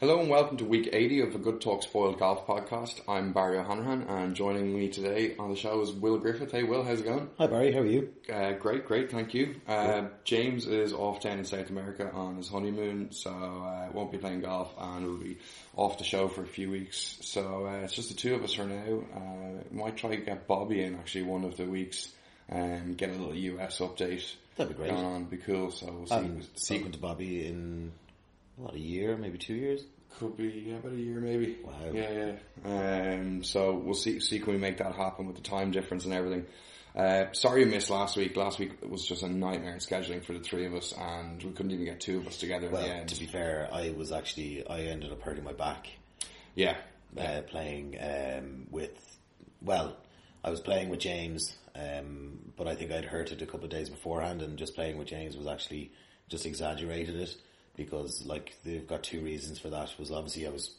Hello and welcome to week 80 of the Good Talk Spoiled Golf podcast. I'm Barry O'Hanrahan and joining me today on the show is Will Griffith. Hey Will, how's it going? Hi Barry, how are you? Uh, great, great, thank you. Uh, James is off down in South America on his honeymoon, so uh, won't be playing golf and will be off the show for a few weeks. So uh, it's just the two of us for now. Uh, might try to get Bobby in actually one of the weeks and get a little US update. That'd be great. Going on, be cool. So we'll see. Haven't see spoken to Bobby in what a year, maybe two years. Could be yeah, about a year maybe. Wow. Yeah, yeah. Um, so we'll see see can we make that happen with the time difference and everything. Uh, sorry we missed last week. Last week was just a nightmare in scheduling for the three of us, and we couldn't even get two of us together in Well, the end. to be fair, I was actually I ended up hurting my back yeah, uh, playing um, with. Well, I was playing with James, um, but I think I'd hurt it a couple of days beforehand, and just playing with James was actually just exaggerated it because like they've got two reasons for that. Was obviously I was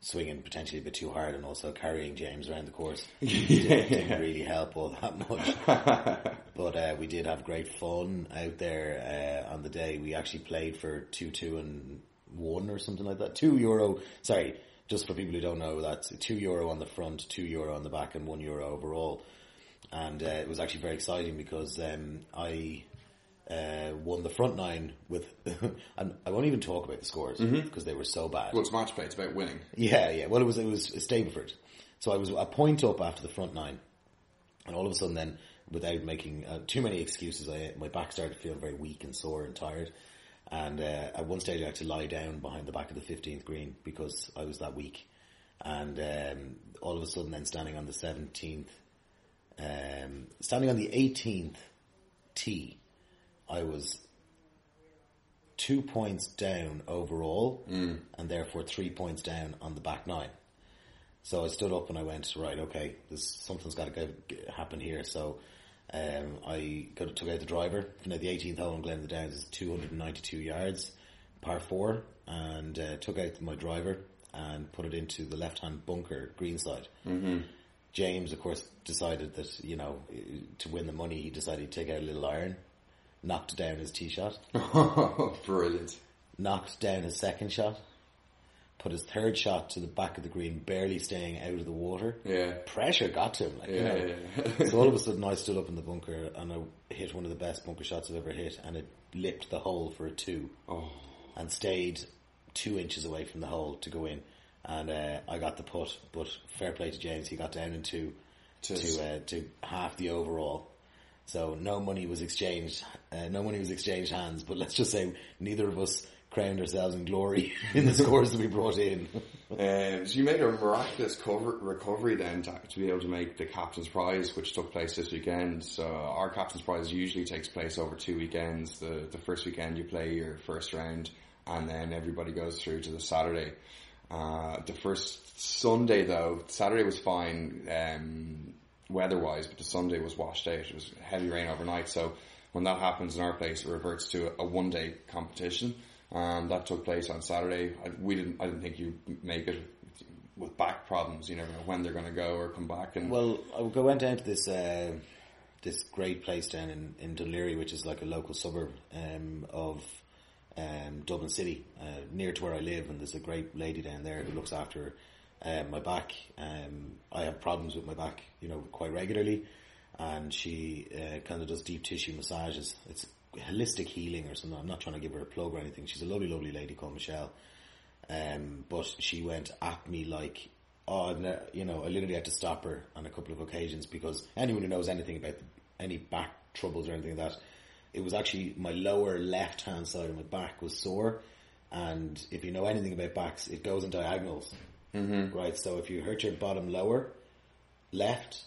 swinging potentially a bit too hard, and also carrying James around the course didn't, didn't really help all that much. But uh, we did have great fun out there uh, on the day. We actually played for two, two, and one or something like that. Two euro. Sorry, just for people who don't know, that's two euro on the front, two euro on the back, and one euro overall. And uh, it was actually very exciting because um, I uh, won the front nine with. and I won't even talk about the scores because they were so bad. well, it's match play. It's about winning. Yeah, yeah. Well, it was it was Stableford, so I was a point up after the front nine, and all of a sudden, then without making uh, too many excuses, I my back started feeling very weak and sore and tired, and uh, at one stage I had to lie down behind the back of the fifteenth green because I was that weak, and um, all of a sudden, then standing on the seventeenth, um, standing on the eighteenth tee, I was two points down overall, and therefore three points down on the back nine. So I stood up and I went, right, okay, this something's got to go, happen here. So um, I got took out the driver. Now the 18th hole in Glen the Downs is 292 yards, par four, and uh, took out my driver and put it into the left-hand bunker, greenside. Mm-hmm. James, of course, decided that you know to win the money, he decided to take out a little iron, knocked down his tee shot, Brilliant. knocked down his second shot, put his third shot to the back of the green, barely staying out of the water. Yeah. Pressure got to him. Like, you Yeah, know. yeah. so all of a sudden I stood up in the bunker and I hit one of the best bunker shots I've ever hit and it lipped the hole for a two Oh, and stayed two inches away from the hole to go in. And uh, I got the putt, but fair play to James, he got down into To- to uh, to half the overall. So no money was exchanged, uh, no money was exchanged hands. But let's just say neither of us crowned ourselves in glory in the scores that we brought in. Um, so you made a miraculous cover, recovery then to, to be able to make the captain's prize, which took place this weekend. So our captain's prize usually takes place over two weekends. The the first weekend you play your first round, and then everybody goes through to the Saturday. Uh, the first Sunday though, Saturday was fine um, weather-wise, but the Sunday was washed out. It was heavy rain overnight, so when that happens in our place, it reverts to a one-day competition. Um, that took place on Saturday. I, we didn't. I didn't think you'd make it with back problems. You never know when they're going to go or come back. And Well, I went down to this uh, this great place down in, in Dún Laoghaire, which is like a local suburb um, of um, Dublin City, uh, near to where I live, and there's a great lady down there who looks after uh, my back. Um, I have problems with my back, you know, quite regularly, and she uh, kind of does deep tissue massages. It's holistic healing or something. I'm not trying to give her a plug or anything. She's a lovely, lovely lady called Michelle. Um, but she went at me like, oh, ne- you know, I literally had to stop her on a couple of occasions because anyone who knows anything about any back troubles or anything like that, it was actually my lower left hand side of my back was sore. And if you know anything about backs, it goes in diagonals, mm-hmm. right? So if you hurt your bottom lower left,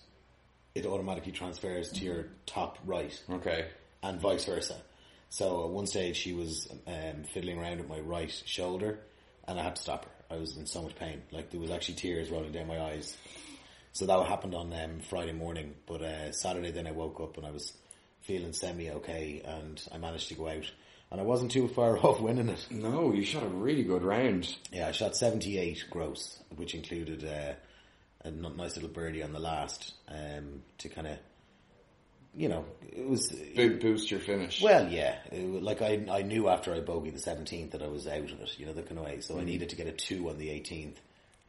it automatically transfers to your top right okay, and vice versa. So at one stage she was um, fiddling around with my right shoulder, and I had to stop her. I was in so much pain, like there was actually tears rolling down my eyes. So that happened on um, Friday morning, but uh, Saturday then I woke up and I was feeling semi okay, and I managed to go out, and I wasn't too far off winning it. No, you shot a really good round. Yeah, I shot 78 gross, which included uh, a nice little birdie on the last um, to kind of, you know, it was. Bo- boost your finish. Well, yeah, like I I knew after I bogeyed the 17th that I was out of it, you know, the way. So I needed to get a two on the 18th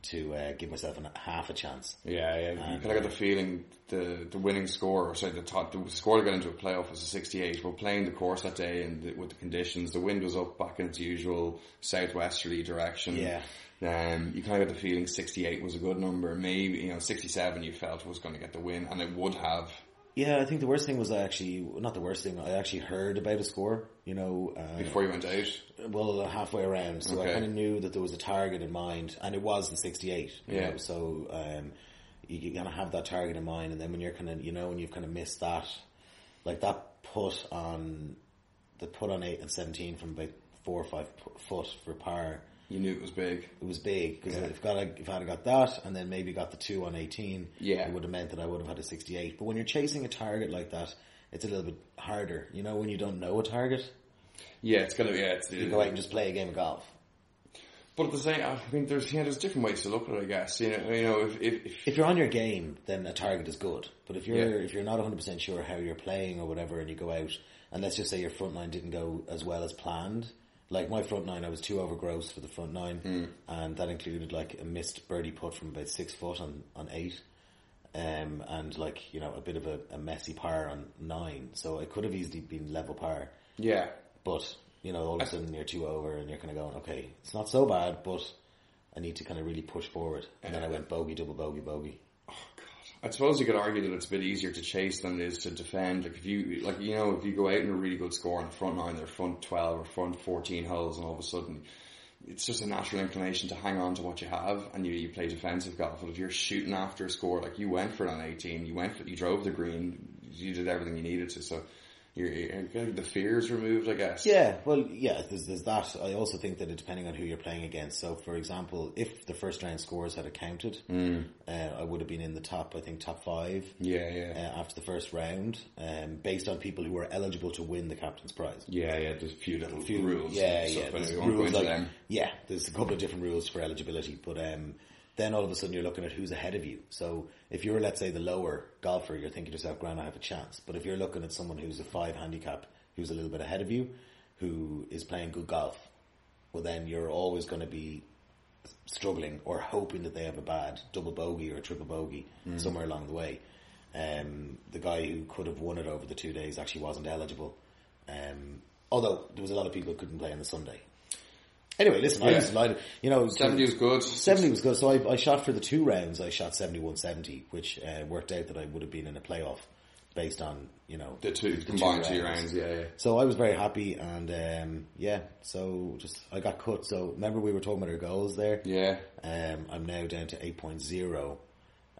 to uh, give myself an, half a chance. Yeah, yeah. You And, kind of got the feeling the the winning score, or sorry, the top the score to get into a playoff was a 68. We're playing the course that day, and the, with the conditions, the wind was up back in its usual southwesterly direction. Yeah. Um, you kind of got the feeling 68 was a good number. Maybe you know 67 you felt was going to get the win, and it would have. Yeah, I think the worst thing was I actually, not the worst thing, I actually heard about a score, you know, uh, Before you went out, well, halfway around. So I kind of knew that there was a target in mind, and it was the 68. You Yeah. Know? So um, you, you kind of have that target in mind, and then when you're kind of, you know, when you've kind of missed that, like that put on, the put on 8 and 17 from about four or five foot for par, you knew it was big. it was big because Yeah. if, got if I had got that and then maybe got the two on 18, Yeah. it would have meant that I would have had a 68. But when you're chasing a target like that, it's a little bit harder. You know, when you don't know a target, Yeah, it's gonna. be. Yeah, it's. you go out and just play a game of golf. But at the same, I mean, there's yeah, there's different ways to look at it. I guess you know, you know, if if, if if you're on your game, then a target is good. But if you're Yeah. if you're not 100 percent sure how you're playing or whatever, and you go out, and let's just say your front line didn't go as well as planned. Like my front nine, I was two over gross for the front nine, Hmm. and that included like a missed birdie putt from about six foot on on eight, um, and like you know a bit of a, a messy par on nine. So it could have easily been level par, yeah, but you know all of a sudden you're two over, and you're kind of going, okay, it's not so bad, but I need to kind of really push forward. And then I went bogey, double bogey, bogey. I suppose you could argue that it's a bit easier to chase than it is to defend. Like if you, like you know, if you go out in a really good score on the front nine, their front twelve or front fourteen holes, and all of a sudden, it's just a natural inclination to hang on to what you have, and you, you play defensive golf. But if you're shooting after a score, like you went for it on eighteen, you went for, you drove the green, you did everything you needed to. So you're, you're getting the fears removed, I guess. Yeah, well, yeah, there's, there's that. I also think that it, depending on who you're playing against. So, for example, if the first round scores had accounted, Mm. uh, I would have been in the top, I think, top five yeah, yeah, uh, after the first round, um, based on people who were eligible to win the captain's prize. yeah, yeah. There's a few little few rules. Yeah, yeah. There's we won't go rules like, them. yeah, there's a couple of different rules for eligibility, but um, then all of a sudden you're looking at who's ahead of you. So if you're, let's say, the lower golfer, you're thinking to yourself, "Grand, I have a chance." But if you're looking at someone who's a five handicap, who's a little bit ahead of you, who is playing good golf, well, then you're always going to be struggling or hoping that they have a bad double bogey or triple bogey somewhere along the way. Um, the guy who could have won it over the two days actually wasn't eligible. Um, although there was a lot of people who couldn't play on the Sunday. Anyway, listen, I Yeah. was delighted. You know, 70 was good. 70 was good. So I, I shot for the two rounds. I shot 71-70, which uh, worked out that I would have been in a playoff based on, you know, The two combined two rounds, yeah, yeah. so I was very happy, and um, yeah, so just I got cut. So remember we were talking about our goals there. Yeah. Um, I'm now down to eight point zero,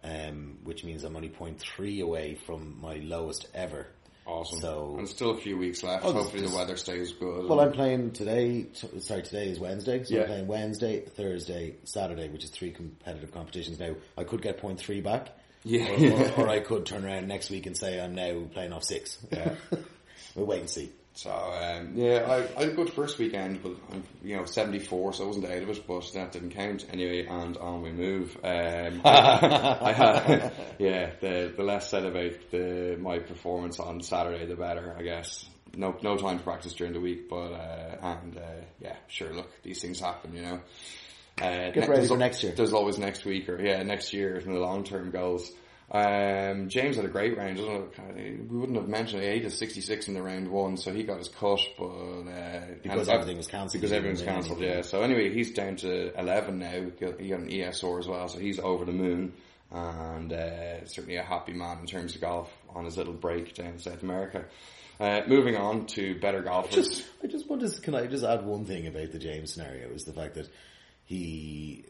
um, which means I'm only 0.3 away from my lowest ever. Awesome. So- and still a few weeks left. Oh, Hopefully the weather stays good. Well, I'm playing today. T- sorry, today is Wednesday. So Yeah. I'm playing Wednesday, Thursday, Saturday, which is three competitive competitions. Now I could get three back. Yeah. Or, or, or I could turn around next week and say I'm now playing off six. Yeah. we'll wait and see. So um, yeah, I, I had a good first weekend, but I'm you know 74, so I wasn't out of it, but that didn't count anyway. And on we move. Um, I had yeah, the the less said about the my performance on Saturday, the better, I guess. No no time to practice during the week, but uh, and uh, yeah, sure. Look, these things happen, you know. Uh, Get ready for next year. There's always next week or yeah, next year in the long term goals. Um, James had a great round. I don't know, we wouldn't have mentioned it. He had 66 in the round one, so he got his cut, but uh, Because everything was cancelled. Because everything's Yeah. cancelled, yeah. So anyway, he's down to 11 now. He got, an ESR as well, so he's over the moon. And uh, certainly a happy man in terms of golf on his little break down in South America. Uh, moving on to better golfers. just, I just want to, can I just add one thing about the James scenario is the fact that he,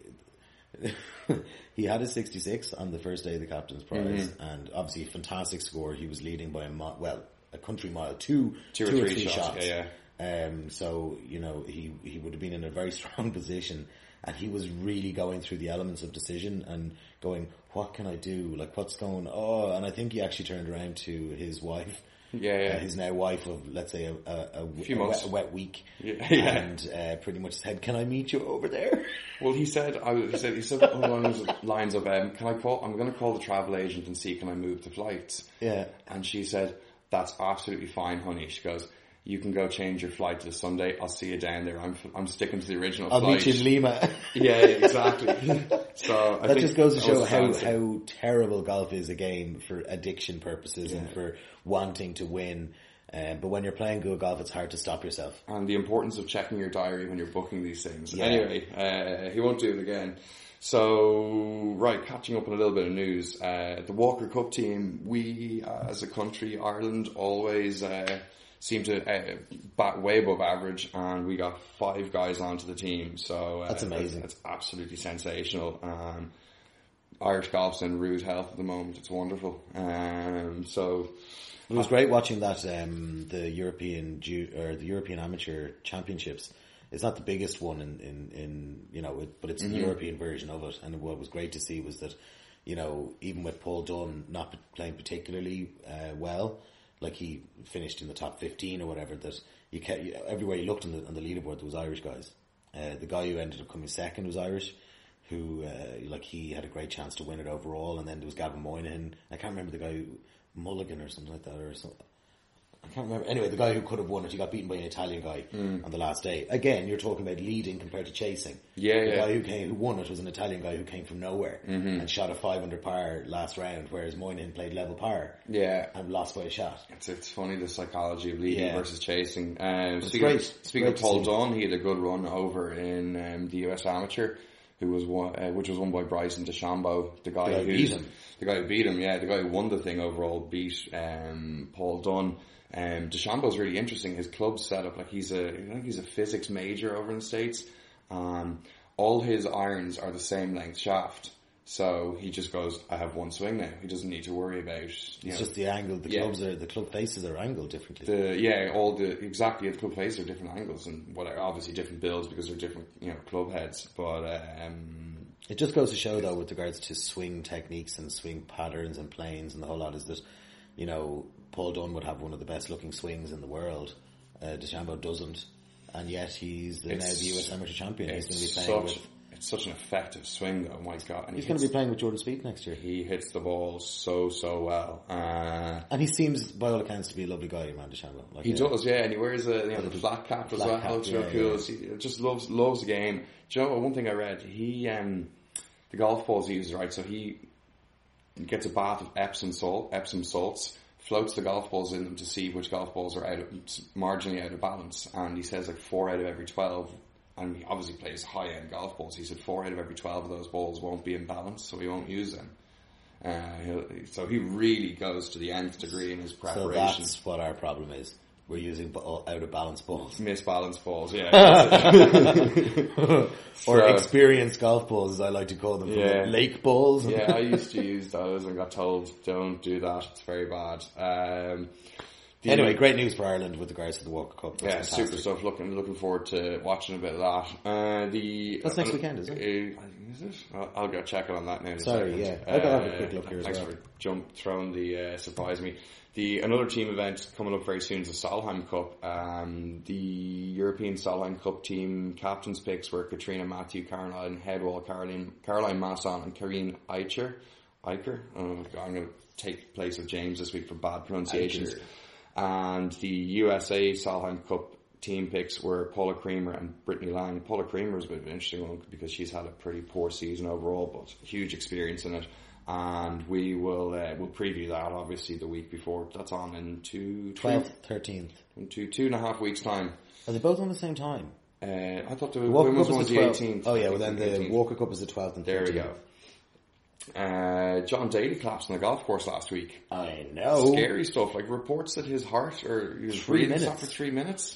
he had his 66 on the first day of the captain's prize and obviously a fantastic score. He was leading by a mile, well, a country mile, two, Two or two three shots, yeah, Um, so you know he he would have been in a very strong position, and he was really going through the elements of decision and going, what can I do? Like what's going? Oh, and I think he actually turned around to his wife. Yeah, yeah. Uh, his now wife of let's say a, a, a, Few a months. wet, a wet week, Yeah, yeah. and uh, pretty much said, "Can I meet you over there?" Well, he said, I, he said, he said along those lines of, um, can I call, I'm going to call the travel agent and see can I move the flights. Yeah. And she said, that's absolutely fine, honey. She goes, you can go change your flight to the Sunday. I'll see you down there. I'm, I'm sticking to the original I'll flight. meet you in Lima. Yeah, exactly. so I that just goes to show how, how terrible golf is a game for addiction purposes and for wanting to win. Um, but when you're playing good golf, it's hard to stop yourself. and the importance of checking your diary when you're booking these things. Yeah. Anyway, uh, he won't do it again. So, right, catching up on a little bit of news. Uh, the Walker Cup team, we uh, as a country, Ireland, always uh, seem to uh, bat way above average, and we got five guys onto the team. So uh, That's amazing. That's, absolutely sensational. Um, Irish golf's in rude health at the moment. It's wonderful. Um, so It was great watching that um, the European Ju- or the European Amateur Championships. It's not the biggest one in, in, in you know, it, but it's the European version of it. And what was great to see was that, you know, even with Paul Dunn not playing particularly uh, well, like he finished in the top fifteen or whatever, that you kept, you, everywhere you looked on the on the leaderboard there was Irish guys. Uh, the guy who ended up coming second was Irish. Who uh, like he had a great chance to win it overall, and then there was Gavin Moynihan. I can't remember the guy who, Mulligan or something like that, or something. I can't remember. Anyway, the guy who could have won it, he got beaten by an Italian guy on the last day. Again, you're talking about leading compared to chasing. Yeah, the yeah. guy who came, who won it was an Italian guy who came from nowhere and shot a 500 par last round, whereas Moynihan played level par yeah, and lost by a shot. It's, it's funny the psychology of leading Yeah. versus chasing. Um, speaking great. of, speaking Great of Paul. Dunn, he had a good run over in um, the US Amateur, who was won, uh, which was won by Bryson DeChambeau, the guy guy who who beat him. the guy who beat him. Yeah, the guy who won the thing overall beat um, Paul Dunn. Um, DeChambeau's really interesting. His club setup, like he's a, I think he's a physics major over in the states. Um, all his irons are the same length shaft. So he just goes, I have one swing now. He doesn't need to worry about, you It's know, just the angle. The Yeah. clubs are the club faces are angled differently. the yeah, all the exactly the club faces are different angles and what are obviously different builds because they're different you know club heads. But um, It just goes to show, though, with regards to swing techniques and swing patterns and planes and the whole lot, is that you know Paul Dunn would have one of the best looking swings in the world. Uh, DeChambeau doesn't, and yet he's the, now It's- the US Amateur champion. He's going to be playing such with. it's such an effective swing though. My God, and He's he going to be playing with Jordan Spieth next year. he hits the ball so so well. Uh, And he seems, by all accounts, to be a lovely guy, Amanda Shambo. Like, he uh, does, yeah, and he wears a you know, the flat cap as well. cap, yeah, cool. yeah. He just loves loves the game. Do you know one thing I read? He um, the golf balls he uses, right? So he gets a bath of Epsom salt, Epsom salts, floats the golf balls in them to see which golf balls are out of, marginally out of balance. And he says like four out of every 12, and he obviously plays high end golf balls. He said four out of every 12 of those balls won't be in balance, so he won't use them. Uh, he'll, so he really goes to the nth degree in his So that's what our problem is. We're using ba- out of balance balls. Misbalanced balls, yeah. Or So- experienced golf balls, as I like to call them. Yeah. Lake balls. yeah, I used to use those and got told, don't do that, it's very bad. Um, the- Anyway, great news for Ireland with regards to the Walker Cup. That's Yeah, fantastic. super stuff. Looking looking forward to watching a bit of that. Uh, the That's next uh, weekend, isn't it? Uh, is it? I'll, I'll go check it on that now. Sorry, yeah. I'll have a quick look here as Thanks well. for jump throwing the uh, surprise me. The another team event coming up very soon is the Solheim Cup. Um, the European Solheim Cup team captains picks were Catriona Matthew, Caroline Hedwall, Caroline Caroline Masson, and Karine Icher. Icher. Oh, I'm going to take place of James this week for bad pronunciations. Icher. And the USA Solheim Cup team picks were Paula Creamer and Brittany Lang. Paula Creamer is a bit of an interesting one because she's had a pretty poor season overall, but huge experience in it. And we will uh, we'll preview that obviously the week before. That's on in two, 12th, 13th. in two, two and a half weeks time. Are they both on the same time? Uh, I thought the, The women's Cup was the the 12th. 18th. Oh yeah, well then the 18th. Walker Cup is the 12th and 13th. There we go. Uh, John Daly collapsed on the golf course last week. I know. Scary stuff, like reports that his heart or he was Three breathing minutes. stopped for three minutes,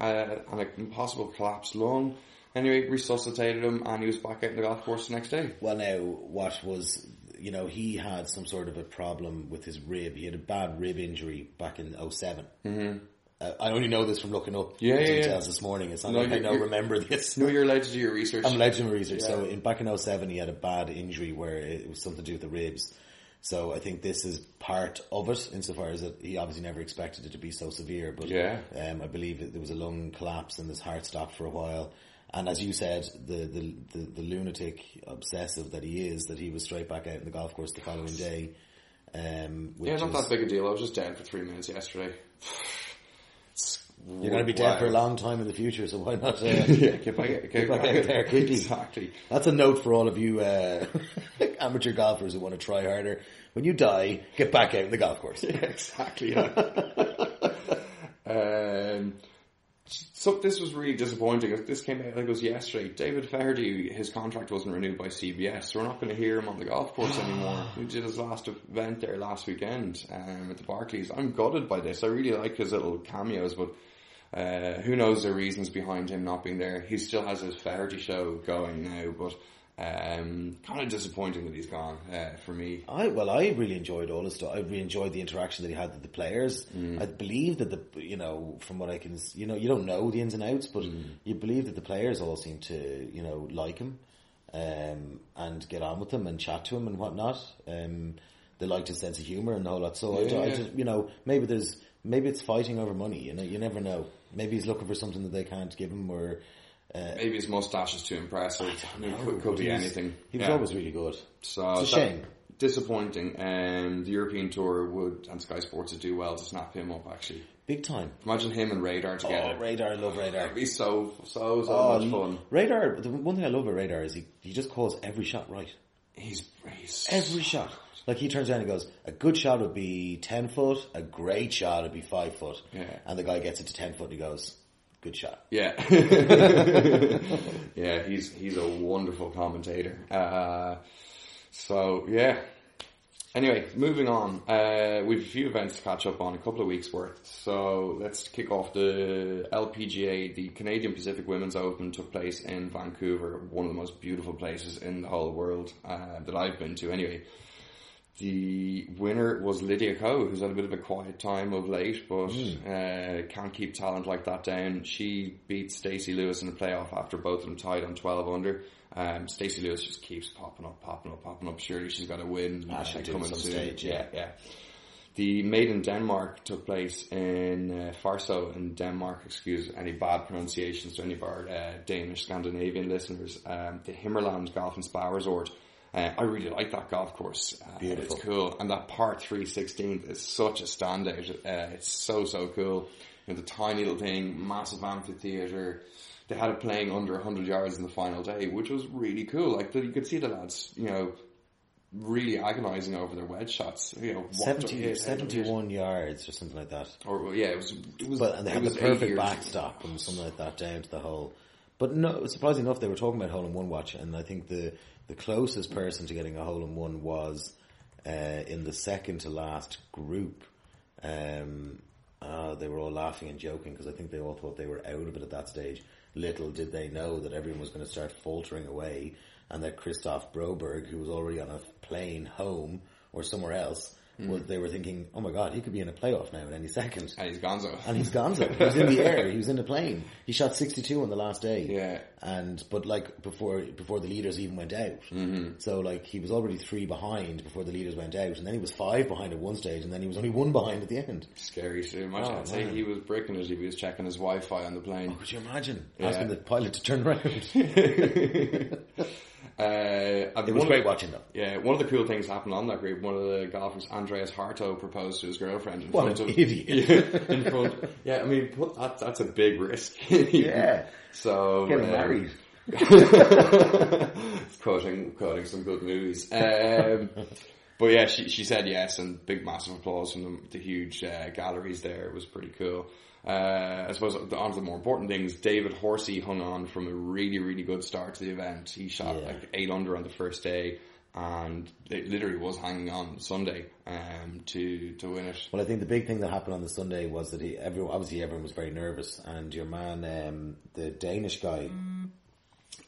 uh, and an impossible collapsed lung. Anyway, resuscitated him, and he was back out in the golf course the next day. Well now, what was, you know, he had some sort of a problem with his rib. He had a bad rib injury back in 7 Mm-hmm. Uh, I only know this from looking up Yeah, yeah, details yeah. this morning. It's not No, like I know remember this. No, you're allowed to do your research. I'm allowed legend research. So in back in 07 he had a bad injury where it was something to do with the ribs. So I think this is part of it insofar as that he obviously never expected it to be so severe. But Yeah. um, I believe there was a lung collapse and his heart stopped for a while. And as you said, the, the, the, the lunatic obsessive that he is, that he was straight back out in the golf course the following day. Um, which yeah, not is- that big a deal. I was just down for three minutes yesterday. You're going to be dead for a long time in the future, so why not? Uh, yeah, get back, get, Get back out there quickly. Exactly. That's a note for all of you uh, amateur golfers who want to try harder. When you die, get back out in the golf course. Yeah, exactly. Yeah. um, so this was really disappointing. This came out, I think it was yesterday. David Feherty, his contract wasn't renewed by CBS, so we're not going to hear him on the golf course anymore. He did his last event there last weekend um, at the Barclays. I'm gutted by this. I really like his little cameos, but uh, who knows the reasons behind him not being there. He still has his Feherty show going now, but um, kind of disappointing that he's gone uh, for me. I well, I really enjoyed all his stuff. I really enjoyed the interaction that he had with the players. I believe that the you know from what I can you know you don't know the ins and outs, but you believe that the players all seem to you know like him um, and get on with him and chat to him and whatnot. Um, they liked his sense of humor and all that. So I, Yeah, I just you know maybe there's maybe it's fighting over money. You know you never know. Maybe he's looking for something that they can't give him or. Maybe his mustache is too impressive. I mean, could, could be anything. He was Yeah. always really good. So It's a that- shame. Disappointing. Um, the European tour would and Sky Sports would do well to snap him up. Actually, Big time. imagine him and Radar together. Oh, Radar, I love Radar. That'd be so so so Oh, much fun. Radar, the one thing I love about Radar is he, he just calls every shot right. He's he's Every shot. Like he turns around and goes, a good shot would be 10 foot, a great shot would be 5 foot. Yeah. And the guy gets it to 10 foot and he goes, good shot. Yeah, yeah, he's he's a wonderful commentator. Uh, so yeah. Anyway, moving on. Uh, we've a few events to catch up on, a couple of weeks worth. So let's kick off the LPGA. The Canadian Pacific Women's Open took place in Vancouver, one of the most beautiful places in the whole world uh, that I've been to. Anyway, the winner was Lydia Ko, who's had a bit of a quiet time of late, but uh, can't keep talent like that down. She beat Stacey Lewis in the playoff after both of them tied on 12 under. Um, Stacey Lewis just keeps popping up, popping up, popping up. Surely she's got to win. Ah, she'll uh, coming soon. stage, yeah, yeah. The Made in Denmark took place in uh, Farso in Denmark. Excuse any bad pronunciations to any of our uh, Danish, Scandinavian listeners. Um, the Himmerland Golf and Spa Resort. Uh, I really like that golf course. Uh, Beautiful. It's cool. And that par 3 16th is such a standout. Uh, it's so, so cool. You know, the tiny little thing, massive amphitheatre. They had it playing under 100 yards in the final day, which was really cool. Like, you could see the lads, you know, really agonising over their wedge shots. You know, what 70, hit, how to 71 yards or something like that. Or yeah, it was. It was. But and they had the perfect backstop and something like that down to the hole. But no, surprisingly enough, they were talking about hole in one watch, and I think the the closest person to getting a hole in one was uh, in the second to last group. Um, uh, they were all laughing and joking because I think they all thought they were out of it at that stage. Little did they know that everyone was going to start faltering away, and that Kristoffer Broberg, who was already on a plane home or somewhere else, was, they were thinking, "Oh my God, he could be in a playoff now at any second. And he's gonzo. And he's gonzo. He was in the air. He was in the plane. He shot 62 on the last day. Yeah. And, but like before, before the leaders even went out. Mm-hmm. So like he was already three behind before the leaders went out. And then he was five behind at one stage and then he was only one behind at the end. Scary too. Imagine Oh, I'd say he was breaking it if he was checking his Wi-Fi on the plane. Could you imagine Yeah. asking the pilot to turn around? Uh, it was great the- watching them. Yeah, one of the cool things happened on that group. One of the golfers, Andreas Harto, proposed to his girlfriend in What front an of idiot. Yeah, in front. Yeah, I mean, that, that's a big risk. Yeah. So Getting um, married. quoting quoting some good movies. Um, but yeah, she she said yes, and big massive applause from the, the huge uh, galleries there. It was pretty cool. Uh, I suppose the, on to the more important things. David Horsey hung on from a really really good start to the event. He shot Yeah. like eight under on the first day. And it literally was hanging on Sunday um, to to win it. Well, I think the big thing that happened on the Sunday was that he, everyone, obviously everyone was very nervous, and your man, um, the Danish guy,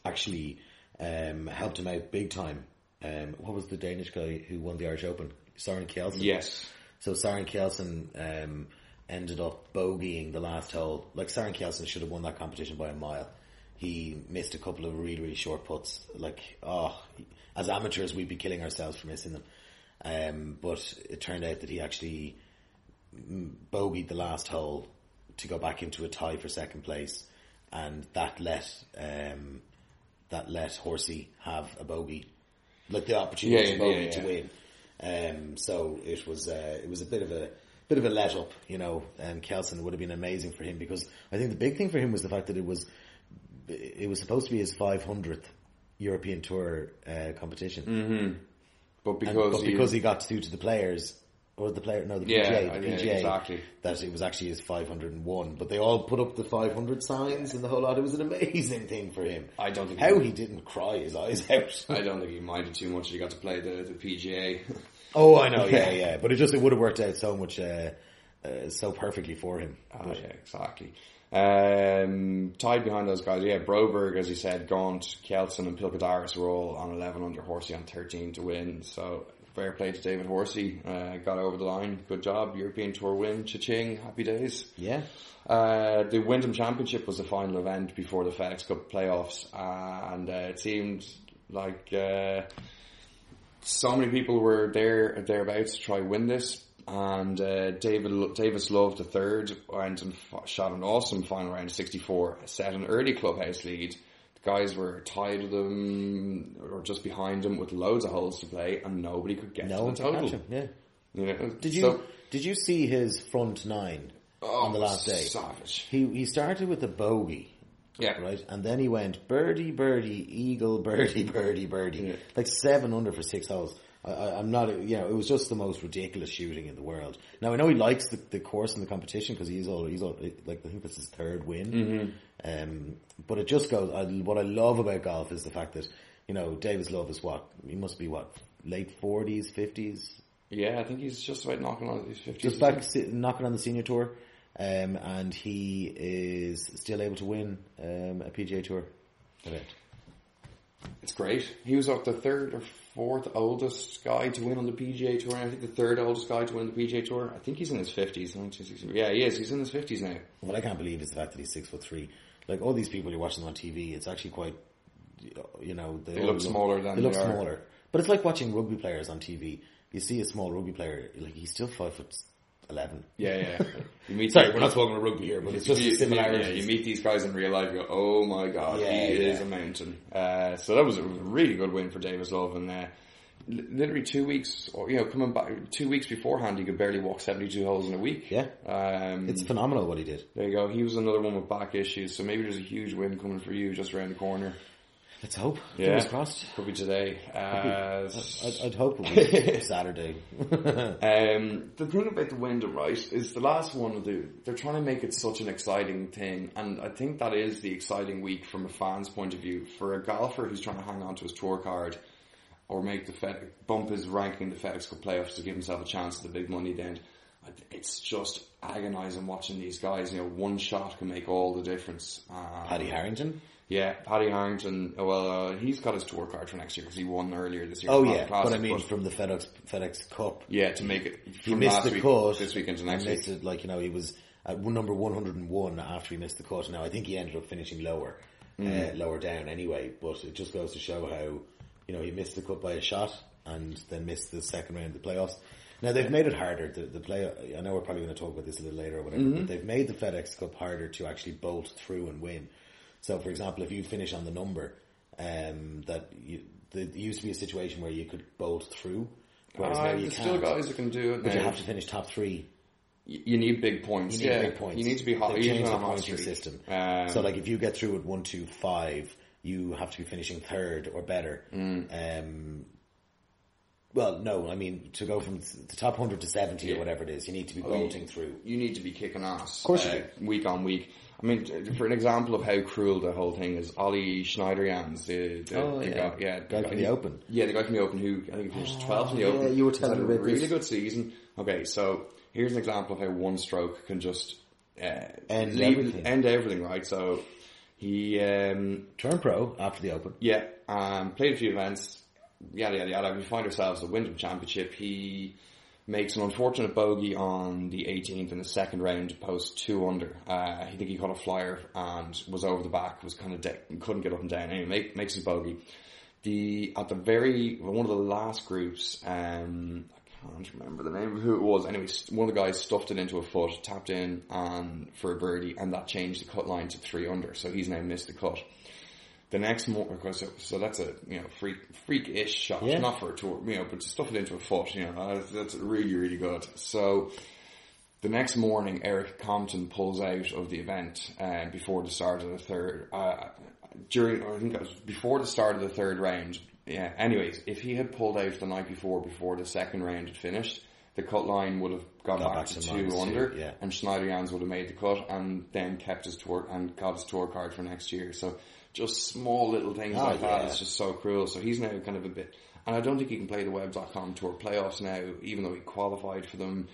actually um, helped him out big time um, what was the Danish guy who won the Irish Open? Soren Kjeldsen. Yes. So Soren Kjeldsen um, ended up bogeying the last hole. Like Soren Kjeldsen should have won that competition by a mile. He missed a couple of really really short puts. Like oh, as amateurs we'd be killing ourselves for missing them. Um, but it turned out that he actually bogeyed the last hole to go back into a tie for second place, and that let um, that let Horsey have a bogey, like the opportunity Yeah, yeah, yeah. to win. Um, so it was uh, it was a bit of a bit of a let up, you know. And Kjeldsen would have been amazing for him because I think the big thing for him was the fact that it was it was supposed to be his 500th European Tour uh, competition, But And- because, but he- because he got through to the players. Or the player, no, the Yeah, PGA, the yeah, PGA, exactly. that it was actually his 501, but they all put up the 500 signs and the whole lot. It was an amazing thing for him. I don't think how he- he didn't cry his eyes out. I don't think he minded too much. He got to play the, the PGA. Oh, I know, yeah, yeah. But it just it would have worked out so much, uh, uh, so perfectly for him. But- yeah, exactly. Um, tied behind those guys, yeah, Broberg, as you said, Gaunt, Kjeldsen and Pilkadaris were all on 11 under Horsey on 13 to win. So fair play to David Horsey. Uh, got over the line. Good job. European Tour win. Cha-ching. Happy days. yeah, Uh, the Wyndham Championship was the final event before the FedEx Cup playoffs, and uh, it seemed like uh, so many people were there thereabouts to try win this. And uh, David Davis Love the third went and f- shot an awesome final round, sixty four, set an early clubhouse lead. The guys were tied with them or just behind him with loads of holes to play, and nobody could get no to one the total. catch him. Yeah. You know, Did you so- did you see his front nine Oh, on the last day? savage. He he started with a bogey, Yeah, right, and then he went birdie, birdie, eagle, birdie, birdie, birdie, Yeah. like seven under for six holes. I, I, I'm not, you know, it was just the most ridiculous shooting in the world. Now I know he likes the, the course and the competition because he's all he's all like I think that's his third win. Mm-hmm. Um, but it just goes. I, what I love about golf is the fact that you know Davis Love is what he must be what late forties, fifties, Yeah, I think he's just about knocking on his 50s. just back knocking on the senior tour, um, and he is still able to win um, a PGA Tour event. It's great. He was up the third or fourth oldest guy to win on the PGA Tour, I think the third oldest guy to win the PGA Tour. I think he's in his 50s. Yeah, he is. He's in his 50s now. What I can't believe is the fact that he's six foot three. Like all these people you're watching on TV, it's actually quite, you know, they, They all look smaller than they look they smaller. But it's like watching rugby players on TV. You see a small rugby player, like he's still five foot eleven. Yeah, yeah. You meet Sorry, we're not talking about rugby here, but it's just you, a. Yeah, you meet these guys in real life, you go, oh my god, Yeah, he yeah. is a mountain. Uh, so that was a really good win for Davis Love, and uh, literally two weeks, or you know, coming back two weeks beforehand, he could barely walk seventy-two holes in a week. Yeah. um, It's phenomenal what he did. there you go. He was another one with back issues, so maybe there's a huge win coming for you just around the corner. Let's hope. Yeah. Fingers crossed. Could be today. Uh, I'd, I'd hope it was Saturday. Um, the thing about the window, right, is the last one will do. They're trying to make it such an exciting thing, and I think that is the exciting week from a fan's point of view. For a golfer who's trying to hang on to his tour card, or make the Fed, bump his ranking in the FedEx Cup playoffs to give himself a chance at the big money then, it's just agonising watching these guys. You know, one shot can make all the difference. Um, Paddy Harrington. Yeah, Paddy Harrington. Well, uh, he's got his tour card for next year because he won earlier this year. Oh yeah, Classic, but I mean from the FedEx FedEx Cup. yeah, to make it He missed last the week, cut. this week into He next week. missed it, like you know, he was at number one hundred and one after he missed the cut. Now I think he ended up finishing lower, Mm. uh, lower down anyway. But it just goes to show how you know he missed the cut by a shot and then missed the second round of the playoffs. Now they've made it harder. The, the play. I know we're probably going to talk about this a little later or whatever. Mm-hmm. But they've made the FedEx Cup harder to actually bolt through and win. So, for example, if you finish on the number, um, that you, there used to be a situation where you could bolt through, whereas Uh, now you there's can't. still guys that can do it. But you have to finish top three. Y- You need big points. You need yeah, big points. You need to be hot. They've you need to changed the on a hot pointing system. Um, so, like, if you get through at one, two, five, you have to be finishing third or better. Mm. Um, well, no, I mean to go from the top hundred to seventy or whatever it is, you need to be Oh, you- bolting through. You need to be kicking ass. Of course you Week on week. I mean, for an example of how cruel the whole thing is, Ollie Schneiderjans, the, the, Oh, the yeah. guy, yeah, Guy from the Open. Yeah, the guy from the Open who I think finished 12th in the yeah, Open. you were He's telling had me a about really this. good season. Okay, so here's an example of how one stroke can just uh, End leave- everything. End everything, right? So he, um, Turn pro after the Open. yeah, um, played a few events, yada yada yada. We find ourselves at the Wyndham Championship. He makes an unfortunate bogey on the 18th in the second round, post two under. Uh, I think he caught a flyer and was over the back, was kind of de- couldn't get up and down. Anyway, make, makes his bogey. The at the very one of the last groups, um, I can't remember the name of who it was. Anyway, one of the guys stuffed it into a foot, tapped in, and for a birdie, and that changed the cut line to three under. So he's now missed the cut the next morning, so, so that's a you know freak freak-ish shot, Yeah. not for a tour, you know, but to stuff it into a foot, you know, that's, that's really really good. So the next morning, Erik Compton pulls out of the event uh, before the start of the third. Uh, during, I think it was before the start of the third round. Yeah. Anyways, if he had pulled out the night before, before the second round had finished, the cut line would have gone Got back, back to, to two minus two, under, yeah. and Schneiderjans would have made the cut, and then kept his tour and got his tour card for next year. So just small little things Oh, like that. It's just so cruel. So he's now kind of a bit, and I don't think he can play the Web.com Tour playoffs now, even though he qualified for them.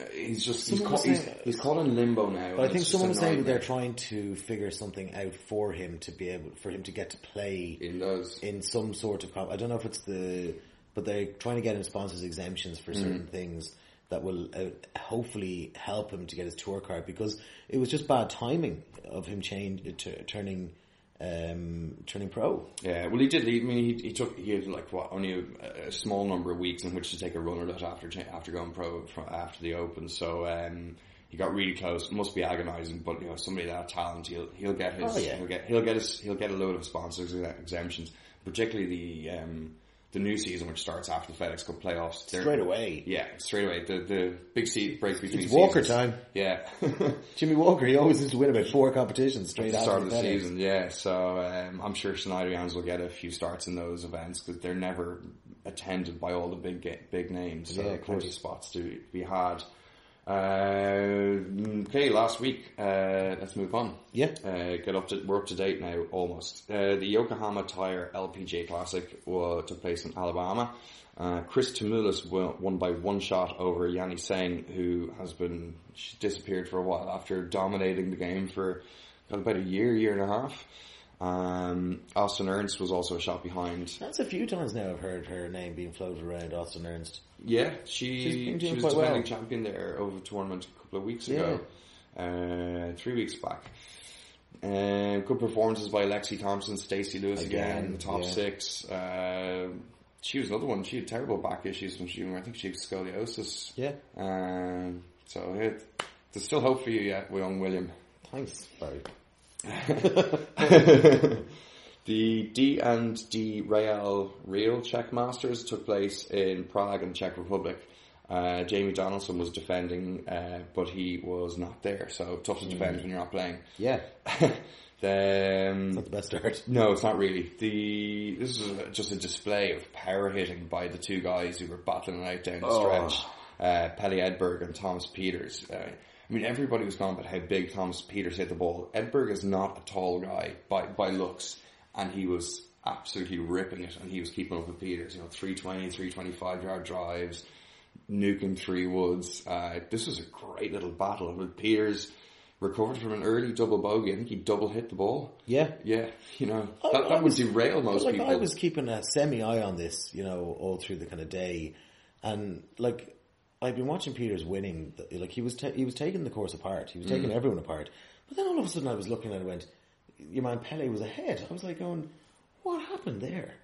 Uh, He's just he's, caught, he's, he's caught in limbo now. But I think someone was saying that they're trying to figure something out for him to be able, for him to get to play in those. in some sort of comp. I don't know if it's the, but they're trying to get him sponsors exemptions for certain things that will uh, hopefully help him to get his tour card because it was just bad timing of him change t- turning um, turning pro. Yeah, well, he did. He, I mean, he, he took he had like what only a, a small number of weeks in which to take a run at it after after going pro after the Open. So um, he got really close. It must be agonising, but you know, somebody that talent, he'll he'll get his Oh, yeah. he'll get he'll get his he'll get a load of sponsors exemptions, particularly the um, the new season which starts after the FedEx Cup playoffs. Straight away. Yeah, straight away. The the big seat break between It's Walker seasons. time. Yeah. Jimmy Walker, he always used to win about four competitions straight at the after start of the FedEx. season. Yeah, so um, I'm sure Schneiderjans will get a few starts in those events because they're never attended by all the big big names. So Yeah, of plenty of spots to be had. Uh, okay, last week. Uh, let's move on. Yeah. Uh, get up to we're up to date now almost. Uh, the Yokohama Tire LPGA Classic took place in Alabama. Uh, Kris Tamulis won, won by one shot over Yani Tseng, who has been disappeared for a while after dominating the game for about a year, year and a half. Um, Austin Ernst was also a shot behind. That's a few times now I've heard her name being floated around, Austin Ernst. Yeah, she she was defending well. champion there over the tournament a couple of weeks ago, uh, three weeks back. Um, good performances by Lexi Thompson, Stacey Lewis again, Again, the top yeah. six. Uh, she was another one. She had terrible back issues when she, I think she had scoliosis. Yeah. Um, so yeah, there's still hope for you yet, young William. Thanks, Barry. The D and D Real Real Czech Masters took place in Prague in Czech Republic. Uh, Jamie Donaldson was defending, uh, but he was not there. So tough to defend when you're not playing. Yeah. then Not the best start. no, it's not really. The this is just a display of power hitting by the two guys who were battling it out down the Oh. stretch. Uh, Pelle Edberg and Thomas Pieters. Uh, I mean, everybody was gone about how big Thomas Pieters hit the ball. Edberg is not a tall guy by by looks, and he was absolutely ripping it, and he was keeping up with Pieters. You know, 320, 325 yard drives, nuking three woods. Uh, this was a great little battle. With Pieters recovered from an early double bogey. I think he double hit the ball. Yeah. Yeah, you know, I- that, I that would derail most like people. I was keeping a semi eye on this, you know, all through the kind of day, and like I'd been watching Pieters winning. Like he was, ta- he was taking the course apart. He was Mm. taking everyone apart. But then all of a sudden, I was looking and went, "Your man Pelle was ahead." I was like, going, "What happened there?"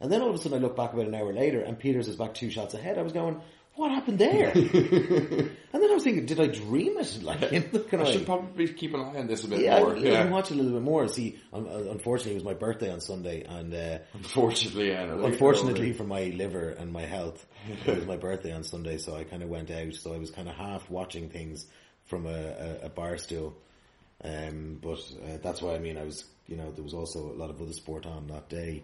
And then all of a sudden, I look back about an hour later, and Pieters is back two shots ahead. I was going, "What happened there?" and then I was thinking, "Did I dream it?" Like, kind I of should probably keep an eye on this a bit yeah, more. I, yeah. I can watch a little bit more. See, un- un- unfortunately, it was my birthday on Sunday, and uh, Unfortunately, yeah. unfortunately for my liver and my health, it was my birthday on Sunday, so I kind of went out. So I was kind of half watching things from a, a, a bar stool. Um, but uh, that's why I mean I was, you know, there was also a lot of other sport on that day.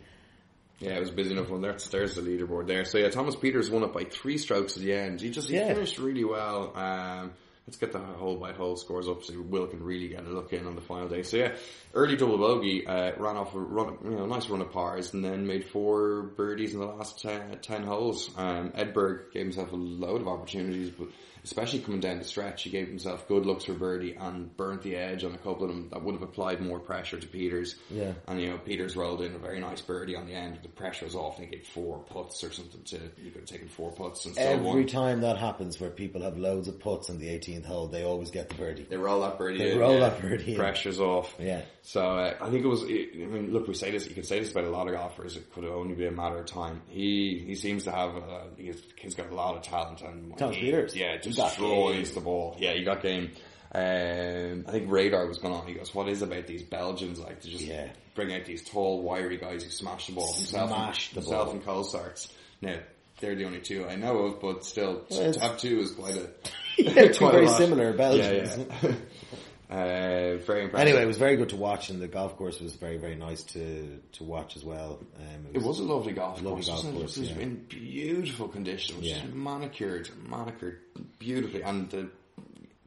Yeah, it was busy enough one there. There's the leaderboard there. So yeah, Thomas Pieters won it by three strokes at the end. He just he Yeah. finished really well. Um, let's get the hole by hole scores up so Will can really get a look in on the final day. So yeah, early double bogey, uh, ran off a run, you know, nice run of pars and then made four birdies in the last ten, 10 holes. Um, Edberg gave himself a load of opportunities, but especially coming down the stretch, he gave himself good looks for birdie and burnt the edge on a couple of them that would have applied more pressure to Pieters. Yeah. And you know, Pieters rolled in a very nice birdie on the end. The pressure was off. I think he had four putts or something. To you could have taken four putts and Every won. time that happens, where people have loads of putts on the 18th hole, they always get the birdie. They roll that birdie. They in, roll yeah. that birdie in. Pressure's off. Yeah. So uh, I think it was. I mean, look, we say this. You can say this about a lot of golfers. It could only be a matter of time. He he seems to have. Uh, he's, he's got a lot of talent and he- Pieters. Yeah, just destroys the ball. Yeah, he got game. Um, I think Radar was going on. He goes, "What is about these Belgians? Like to just Yeah. bring out these tall, wiry guys who smash the ball himself, Smash and, the himself ball. and Colsaerts." Now they're the only two I know of, but still, Well, to have two is quite a Yeah, two quite very similar Belgians. Yeah, yeah. uh, very impressive. Anyway, it was very good to watch, and the golf course was very, very nice to to watch as well. Um, It was a lovely golf Lovely course. golf it? course, It was yeah. in beautiful condition, which Yeah. is manicured, manicured beautifully, and the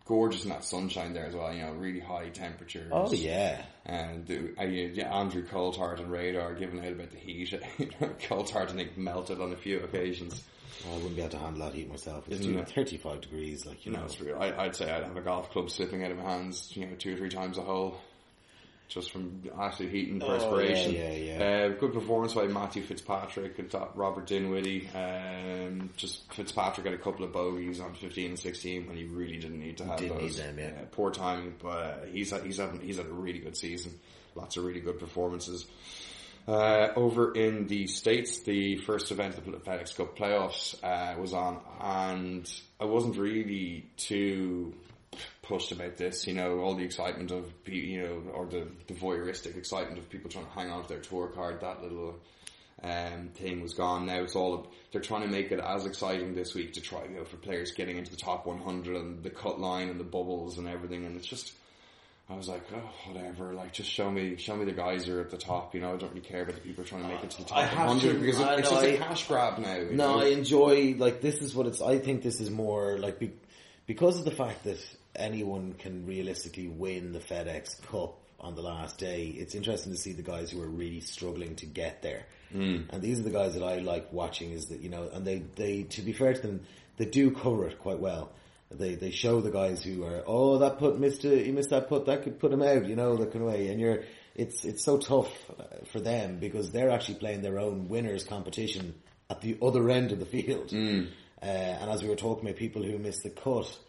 gorgeous in that sunshine there as well. You know, really high temperatures. Oh yeah, And the, uh, yeah, Andrew Coltart and Radar giving out about the heat. Coltart, I think, melted on a few occasions. I wouldn't be able to handle that heat myself. It's Isn't it? 35 degrees, like you You know, it's real. I, I'd say I'd have a golf club slipping out of my hands, you know, two or three times a hole. Just from absolute heat and perspiration. Oh, yeah, yeah, Uh, good performance by Matthew Fitzpatrick and Robert Dinwiddie. Um, just Fitzpatrick had a couple of bogeys on 15 and 16 when he really didn't need to have Didn't those. them, yeah. Uh, poor timing, but uh, he's had, he's had he's had a really good season. Lots of really good performances. Uh, over in the States, the first event of the FedEx Cup playoffs uh, was on, and I wasn't really too pushed about this. You know, all the excitement of you know, or the, the voyeuristic excitement of people trying to hang on to their tour card. That little um, thing was gone. Now it's all they're trying to make it as exciting this week to try you know for players getting into the top 100 and the cut line and the bubbles and everything. And it's just. I was like, oh, whatever. Like, just show me, show me the guys who are at the top. You know, I don't really care about the people trying to make it to the top I have 100 to- because it, it's just a cash grab now. No, know? I enjoy like this is what it's. I think this is more like be, because of the fact that anyone can realistically win the FedEx Cup on the last day. It's interesting to see the guys who are really struggling to get there, mm. and these are the guys that I like watching. Is that you know, and they they to be fair to them, they do cover it quite well. They they show the guys who are oh that put missed a, he missed that put that could put him out you know that kind of way and you're it's it's so tough uh, for them because they're actually playing their own winners competition at the other end of the field. Uh, and as we were talking about people who missed the cut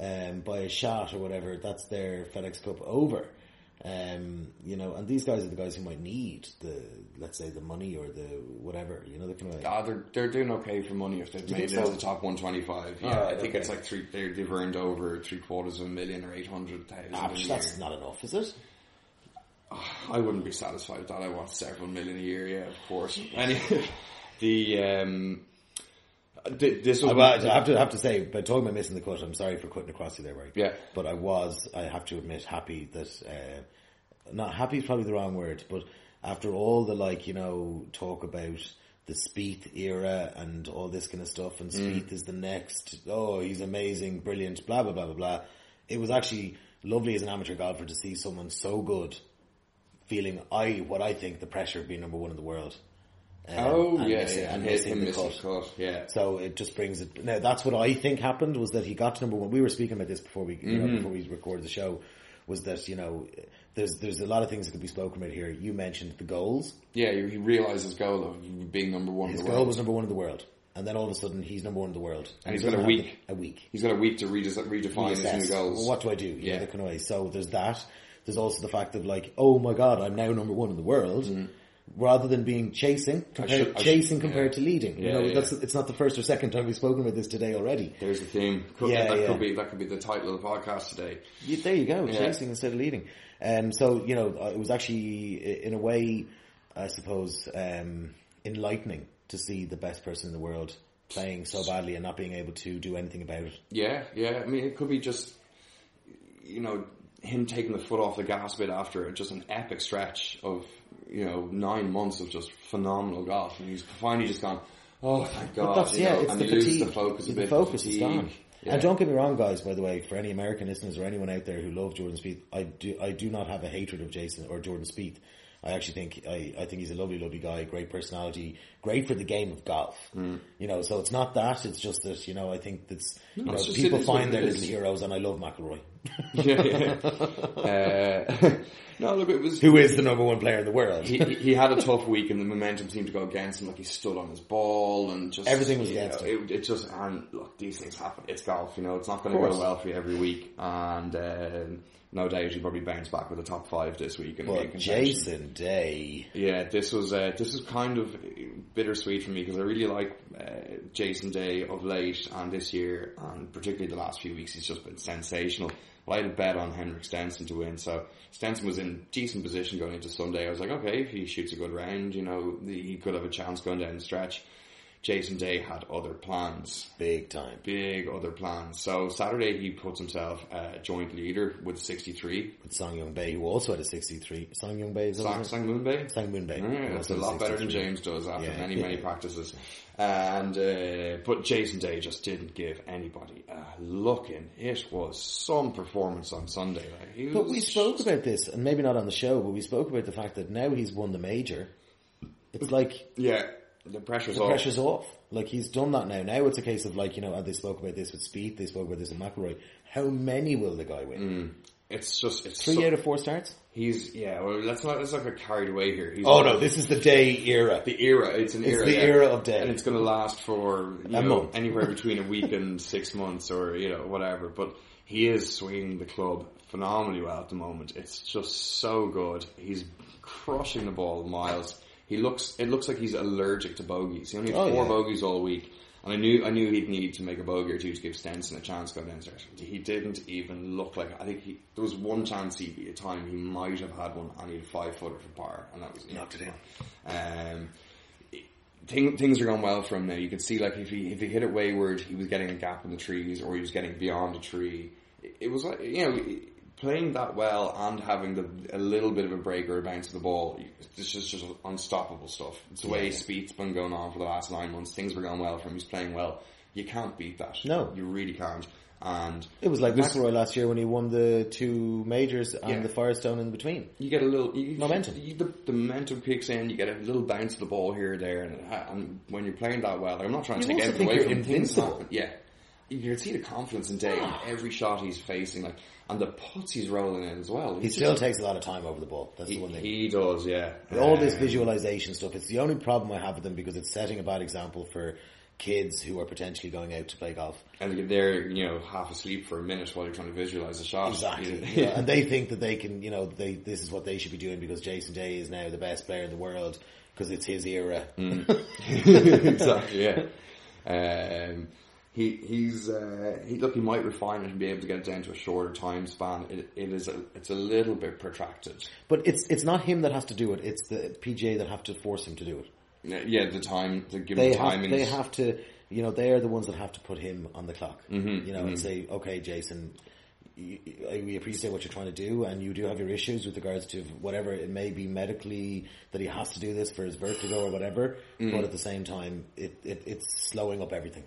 um, by a shot or whatever, that's their FedEx Cup over. Um, you know, and these guys are the guys who might need the, let's say, the money or the whatever. You know, the kind of like, Ah, they're they're doing okay for money if they've made it to so? the top 125. Yeah, Alright, I think okay. it's like three. They've earned over three quarters of a million or eight hundred thousand. ah, year. that's not enough, is it? I wouldn't be satisfied with that. I want several million a year. Yeah, of course. Anyway, the um, this was Uh, I have to have to say, but talking about missing the cut, I'm sorry for cutting across you there, right? Yeah. But I was, I have to admit, happy that, uh, not happy is probably the wrong word, but after all the like, you know, talk about the Spieth era and all this kind of stuff, and Spieth is the next, oh, he's amazing, brilliant, blah, blah, blah, blah, blah. It was actually lovely as an amateur golfer to see someone so good feeling I, what I think the pressure of being number one in the world. Um, oh and yeah, missing- yeah, and missing the cut. cut. Yeah, So it just brings it. Now that's what I think happened was that he got to number one. We were speaking about this before we, you Mm-hmm. know, before we recorded the show. Was that you know, there's there's a lot of things that could be spoken about here. You mentioned the goals. yeah. He realised his goal of being number one. His in the goal world. was number one in the world, and then all of a sudden he's number one in the world, And he he's got a week. the- a week. He's got a week to redis- redefine his new goals. Well, what do I do? You Yeah. know, that kind. So there's that. There's also the fact of like, oh my god, I'm now number one in the world. Mm-hmm. Rather than being chasing, compared, should- chasing should- compared yeah. to leading. you know, yeah. that's it's not the first or second time we've spoken about this today already. There's the theme. Could, Yeah, that yeah. could be that could be the title of the podcast today. There you go, Yeah. chasing instead of leading. And so, you know, uh, it was actually, in a way, I suppose, um, enlightening to see the best person in the world playing so badly and not being able to do anything about it. Yeah, yeah. I mean, it could be just, you know, him taking the foot off the gas a bit after just an epic stretch of, you know, nine months of just phenomenal golf, and he's finally just gone. Oh, thank God! But that's, you yeah, know, it's and the fatigue. the focus a the focus fatigue. is gone. Yeah. And don't get me wrong, guys. By the way, for any American listeners or anyone out there who love Jordan Spieth, I do I do not have a hatred of Jason or Jordan Spieth. I actually think I, I think he's a lovely, lovely guy, great personality, great for the game of golf. Mm. You know, so it's not that; it's just that you know I think that's you know people it is what find their little heroes, and I love McIlroy, yeah, yeah. Uh, no, look, it was who is the number one player in the world. he, he had a tough week and the momentum seemed to go against him. Like he stood on his ball and just Everything was against know, It, it just and look, these things happen. It's golf, you know. It's not going to go well for you every week. And um, no doubt he'll probably bounce back with a top five this week. And but. Jason Day, Yeah, this was uh, this was kind of bittersweet for me because I really like uh, Jason Day of late and this year and particularly the last few weeks he's just been sensational. Had a bet on Henrik Stenson to win, so Stenson was in decent position going into Sunday. I was like, okay, if he shoots a good round, you know, he could have a chance going down the stretch. Jason Day had other plans big time. big other plans. So Saturday he puts himself uh, joint leader with 63. With Song Young Bay, who also had a 63. Song Young Bay is that Sang, what it is? Sang-moon Bae? Sang Moon Bay. Yeah, that's a lot better than James does after Yeah. many, many practices. And, uh, but Jason Day just didn't give anybody a look in. It was some performance on Sunday. Like, But we spoke about this, and maybe not on the show, but we spoke about the fact that now he's won the major. It's like Yeah, the pressure's the off. pressure's off. Like he's done that now. Now it's a case of like you know, and they spoke about this with Spieth, they spoke about this with McIlroy. How many will the guy win? Mm. It's just, it's Three so- out of four starts. He's, yeah, well, let's not, let's not get carried away here. He's Oh no, this is the day era. the era. It's an It's era. the yeah. era of Day. and it's going to last for you A know month. anywhere between a week and six months, or you know whatever. But he is swinging the club phenomenally well at the moment. It's just so good. He's crushing the ball miles. He looks. It looks like he's allergic to bogeys. He only had Oh, four yeah. bogeys all week. And I knew, I knew he'd need to make a bogey or two to give Stenson a chance to go downstairs. He didn't even look like, I think he, there was one chance he, at a time he might have had one and he had five footer for par and that was Knocked it in. um, thing, things are going well for him now. You can see like if he if he hit it wayward, he was getting a gap in the trees, or he was getting beyond a tree. It, it was like you know playing that well and having the a little bit of a break or a bounce of the ball. It's just just unstoppable stuff. It's the way Yeah. Spieth's been going on for the last nine months. Things were going well for him. He's playing well. You can't beat that. No. you really can't. And It was like this- McIlroy last year when he won the two majors and Yeah. the Firestone in between. you get a little you, Momentum. You, the, the momentum kicks in. You get a little bounce of the ball here or there, and, and when you're playing that well, like, I'm not trying to You take also anything away you're from things invincible. happen. Yeah, you can see the confidence in Day in every shot he's facing, like and the putts he's rolling in as well. He still just- takes a lot of time over the ball. That's he, the one thing. he does, yeah. all this visualization stuff, it's the only problem I have with them because it's setting a bad example for kids who are potentially going out to play golf. and they're you know half asleep for a minute while you're trying to visualize the shot. Exactly. Yeah. Yeah, and they think that they can, you know, they this is what they should be doing because Jason Day is now the best player in the world because it's his era. exactly. Yeah. Um, he he's uh, he look he might refine it and be able to get it down to a shorter time span. It, it is a, it's a little bit protracted. But it's it's not him that has to do it; it's the PGA that have to force him to do it. Yeah, the time to give They have, they have to, you know, they are the ones that have to put him on the clock. Mm-hmm, you know, and say, okay, Jason, we appreciate what you're trying to do, and you do have your issues with regards to whatever it may be medically that he has to do this for his vertigo or whatever. Mm. But at the same time, it, it it's slowing up everything.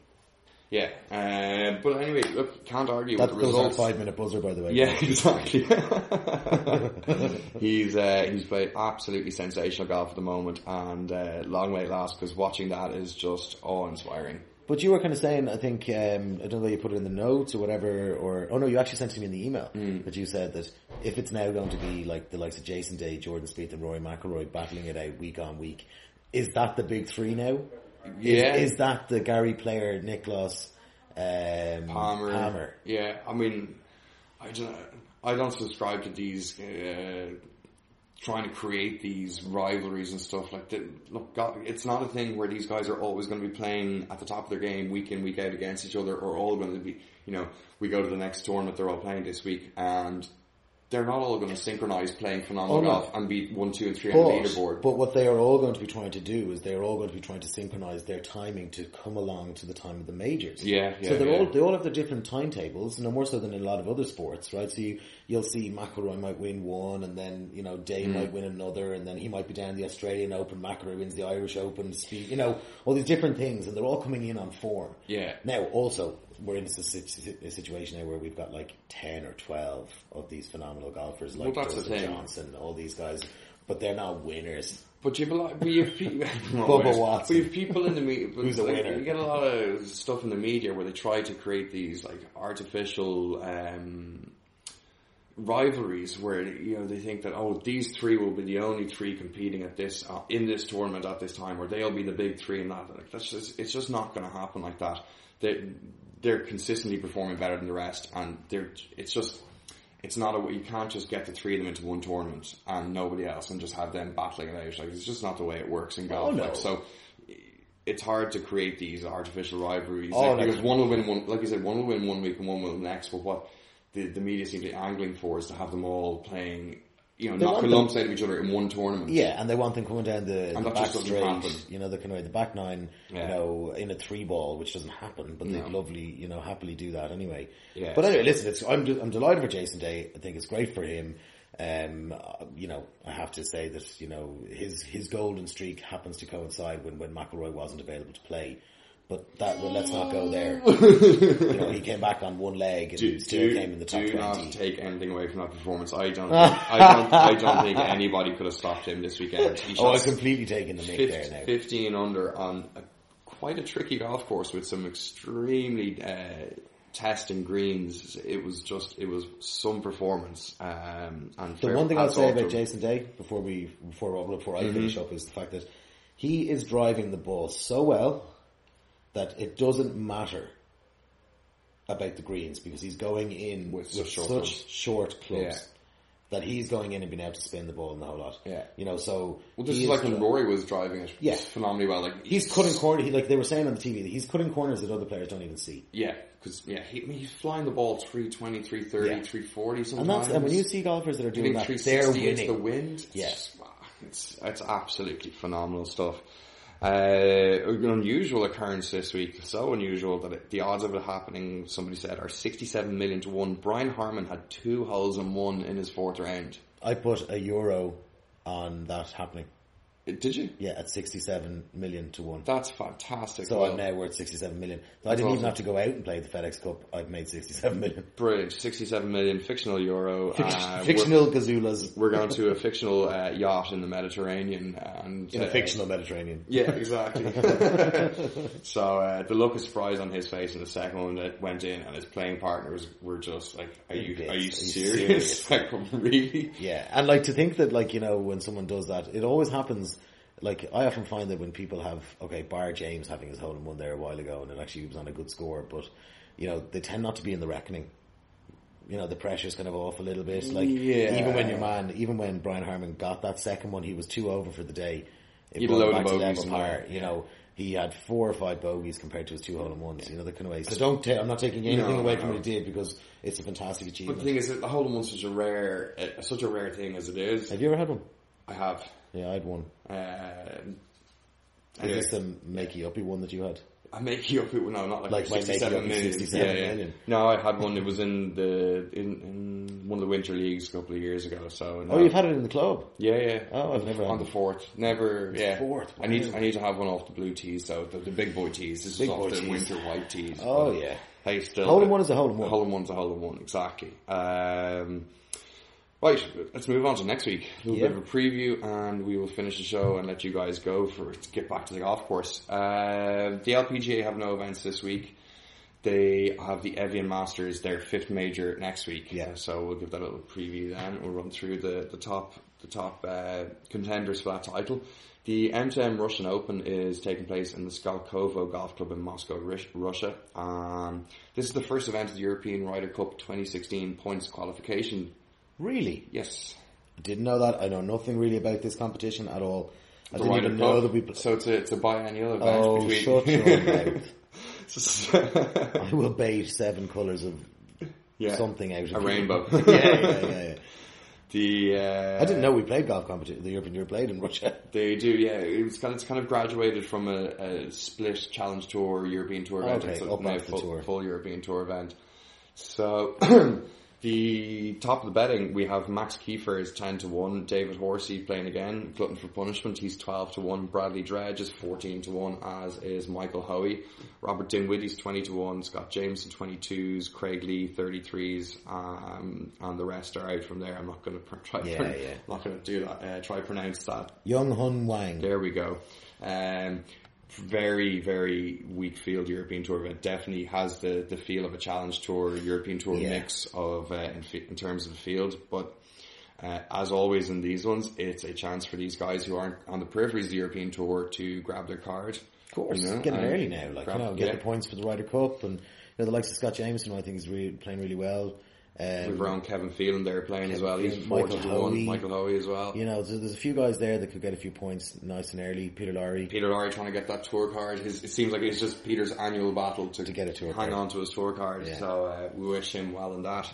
Yeah, uh, but anyway, look, can't argue That, with the that results. five minute buzzer, by the way. Yeah, exactly. he's uh, he's played absolutely sensational golf at the moment, and uh, long may it last because watching that is just awe inspiring. But you were kind of saying, I think, um, I don't know you put it in the notes or whatever, or, oh no, you actually sent it to me in the email, Mm. that you said that if it's now going to be like the likes of Jason Day, Jordan Spieth and Rory McIlroy battling it out week on week, is that the big three now? Yeah. Is, is that the Gary Player, Nicklaus, um, Palmer. Palmer? Yeah, I mean, I don't, I don't subscribe to these uh, trying to create these rivalries and stuff like that. Look, God, it's not a thing where these guys are always going to be playing at the top of their game week in week out against each other, or all going to be, you know, we go to the next tournament they're all playing this week, and they're not all going to synchronize playing phenomenal Oh, no. golf and be one, two, and three on the But, leaderboard. but what they are all going to be trying to do is they are all going to be trying to synchronize their timing to come along to the time of the majors. Yeah, yeah. So they're yeah. all they all have their different timetables, no more so than in a lot of other sports, right? So you you'll see McIlroy might win one, and then you know Day Mm. might win another, and then he might be down the Australian Open. McIlroy wins the Irish Open. Spieth, you know all these different things, and they're all coming in on form. Yeah. Now, also, we're in a, a situation now where we've got like ten or twelve of these phenomenal golfers, like Well, Dustin. Johnson, all these guys. but they're not winners. But you have a lot, you have people, Bubba Watson. You have people in the media. Who's a winner? You get a lot of stuff in the media where they try to create these like artificial um, rivalries where you know they think that oh these three will be the only three competing at this uh, in this tournament at this time or they'll be the big three and that like that's just it's just not going to happen like that. They they're consistently performing better than the rest and they're it's just it's not a you can't just get the three of them into one tournament and nobody else and just have them battling it out. Like it's just not the way it works in golf. Oh, no. Like, so it's hard to create these artificial rivalries Oh, like, because one will win one, like you said, one will win one week and one will next. But what the, the media seem to be angling for is to have them all playing, you know, They want them- of each other in one tournament. Yeah, and they want them coming down the, the back straight, happen. you know, the kind of the back nine, Yeah. you know, in a three ball, which doesn't happen, but they No. lovely, you know, happily do that anyway. Yeah. But anyway, listen, it's, I'm, I'm delighted for Jason Day. I think it's great for him. Um, you know, I have to say that, you know, his, his golden streak happens to coincide when, when McIlroy wasn't available to play. But that, well, let's not go there. you know, he came back on one leg and Do, still do, came in the top do 20. not take anything away from that performance. I don't, think, I don't, I don't think anybody could have stopped him this weekend. He oh, I'm completely taking the mic there now. 15 under on a, quite a tricky golf course with some extremely uh, testing greens. It was just, it was some performance. Um, and The fair one thing I'll say about. Jason Day before we before before I Mm-hmm. finish up is the fact that he is driving the ball so well that it doesn't matter about the greens because he's going in with, With such such short clubs. short clubs Yeah. that he's going in and being able to spin the ball in the whole lot. Yeah. you know. So Well, this is like when Rory was driving it Yeah. phenomenally well. Like He's cutting corners. He, like they were saying on the TV, he's cutting corners that other players don't even see. Yeah, because yeah, he, I mean, he's flying the ball 320, 330, Yeah. 340 And that's and when you see golfers that are doing that, they're into the wind. It's Yeah. It's, it's absolutely phenomenal stuff. Uh, an unusual occurrence this week, so unusual that it, the odds of it happening, somebody said, are 67 million to 1. Brian Harman had two holes and one in his fourth round. I put a euro on that happening. Did you? Yeah, at sixty-seven million to one. That's fantastic. So Well, I'm now worth 67 million. So I didn't even have to go out and play the FedEx Cup. I've made 67 million. Brilliant. 67 million, fictional euro. uh, we're- fictional Gazulas We're going to a fictional uh, yacht in the Mediterranean and in a uh, fictional Mediterranean. Yeah, exactly. so uh, the look of surprise on his face in the second one that went in, and his playing partners were just like, "Are you are Are you you serious? serious? like, really?" Yeah, and like to think that like, you know, when someone does that, it always happens, like I often find that when people have, okay, Bar James having his hole in one there a while ago and it actually was on a good score, but, you know, they tend not to be in the reckoning. You know, the pressure's kind of off a little bit. Like, Yeah. even when your man, even when Brian Harman got that second one, he was two over for the day. It He'd load of back to par, You know, he had four or five bogeys compared to his two hole in ones, you know, the kind of way. So don't, ta- I'm not taking anything No, away no. from what he did because it's a fantastic achievement. But the thing is, that the hole in one's such a rare, uh, such a rare thing as it is. Have you ever had one? I have. Yeah, I had one. Um, Is anyway, this the makey uppy one that you had? I make you up. No, not like, Like my make you 67 up is million. 67 yeah, yeah. million. No, I had one. It was in the in, in one of the winter leagues a couple of years ago. So no. Oh, you've had it in the club. Yeah, yeah. Oh, I've never on the fourth. Never. Yeah, fourth, I need. wow. I need to have one off the blue tees though. The, the big boy tees. This Big is off the tees. winter white tees. Oh, yeah. Hey, still. Hole in one is a hole in one. Hole in one's a hole in one. Exactly. Um, right. Let's move on to next week. A little Yeah. bit of a preview, and we will finish the show and let you guys go for to get back to the golf course. Uh, the LPGA have no events this week. They have the Evian Masters, their fifth major next week. Yeah. So we'll give that a little preview then. We'll run through the, the top the top uh, contenders for that title. The M2M Russian Open is taking place in the Skolkovo Golf Club in Moscow, Russia. Um, this is the first event of the European Ryder Cup 2016 points qualification. Really? Yes. Didn't know that. I know nothing really about this competition at all. I The didn't Ryder even know that we. So it's a, it's a biennial event Oh, between... shut your mouth! I will bait seven colours of yeah. something out of A you. rainbow. yeah, yeah, yeah, yeah. The uh, I didn't know we played golf competition. The European Tour played in Russia. They do, yeah. It's kind of, it's kind of graduated from a, a split Challenge Tour, European Tour event. Okay, it's a up now full, tour. full European Tour event. So The top of the betting, we have Max Kieffer is 10 to 1, David Horsey playing again, Glutton for Punishment, he's 12 to 1, Bradley Dredge is 14 to 1, as is Michael Hoey, Robert Dinwiddie's 20 to 1, Scott Jamieson 22s, Craig Lee 33s, um, and the rest are out from there. I'm not going to try, Yeah, yeah. not going to do that, uh, try pronounce that. Young Hun Wang. There we go. Um, very, very weak field European Tour event. Definitely has the, the feel of a challenge tour, European Tour Yeah. mix of uh, in, in terms of the field. But uh, as always in these ones, it's a chance for these guys who aren't on the peripheries of the European Tour to grab their card. Of course, You know, get it early now. Like grab- you know, get yeah. the points for the Ryder Cup, and you know the likes of Scott Jamieson. I think is really playing really well. Um, We've around Kevin Phelan there playing as well. He's Phelan, 40 Michael to 1. Hoey. Michael Hoey as well. you know, there's, there's a few guys there that could get a few points nice and early. Peter Lawrie. Peter Lawrie trying to get that tour card. His, it seems like it's just Peter's annual battle to, To get a tour hang card. on to his tour card. Yeah. So uh, we wish him well in that.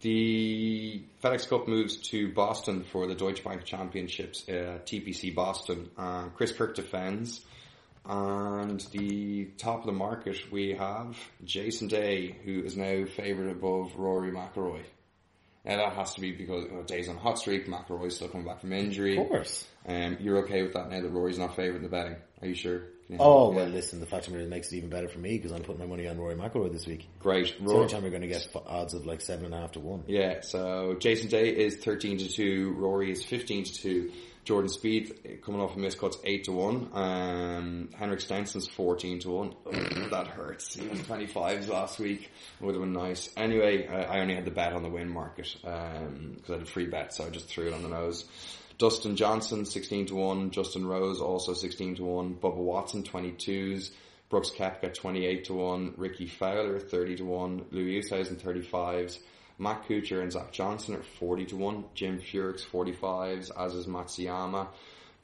The FedEx Cup moves to Boston for the Deutsche Bank Championships, uh, TPC Boston. Uh, Chris Kirk defends. And the top of the market, we have Jason Day, who is now favoured above Rory McIlroy. Now that has to be because you know, Day's on a hot streak, McIlroy's still coming back from injury. Of course. Um, you're okay with that now that Rory's not favoured in the betting? Are you sure? You Oh well, listen. The fact of it it makes it even better for me because I'm putting my money on Rory McIlroy this week. great. It's the only time we're going to get odds of like seven and a half to one. yeah. So Jason Day is thirteen to two. Rory is fifteen to two. Jordan Spieth coming off a miscuts eight to one. Um, Henrik Stenson's fourteen to one. that hurts. He was twenty fives last week. Would have been nice. Anyway, I, I only had the bet on the win market because I had a free bet, so I just threw it on the nose. Dustin Johnson, 16 to 1. Justin Rose, also 16 to 1. Bubba Watson, 22s. Brooks Koepka, 28 to 1. Rickie Fowler, 30 to 1. Louis Oosthuizen, 35s. Matt Kuchar and Zach Johnson are 40 to 1. Jim Furyk, 45s, as is Matsuyama.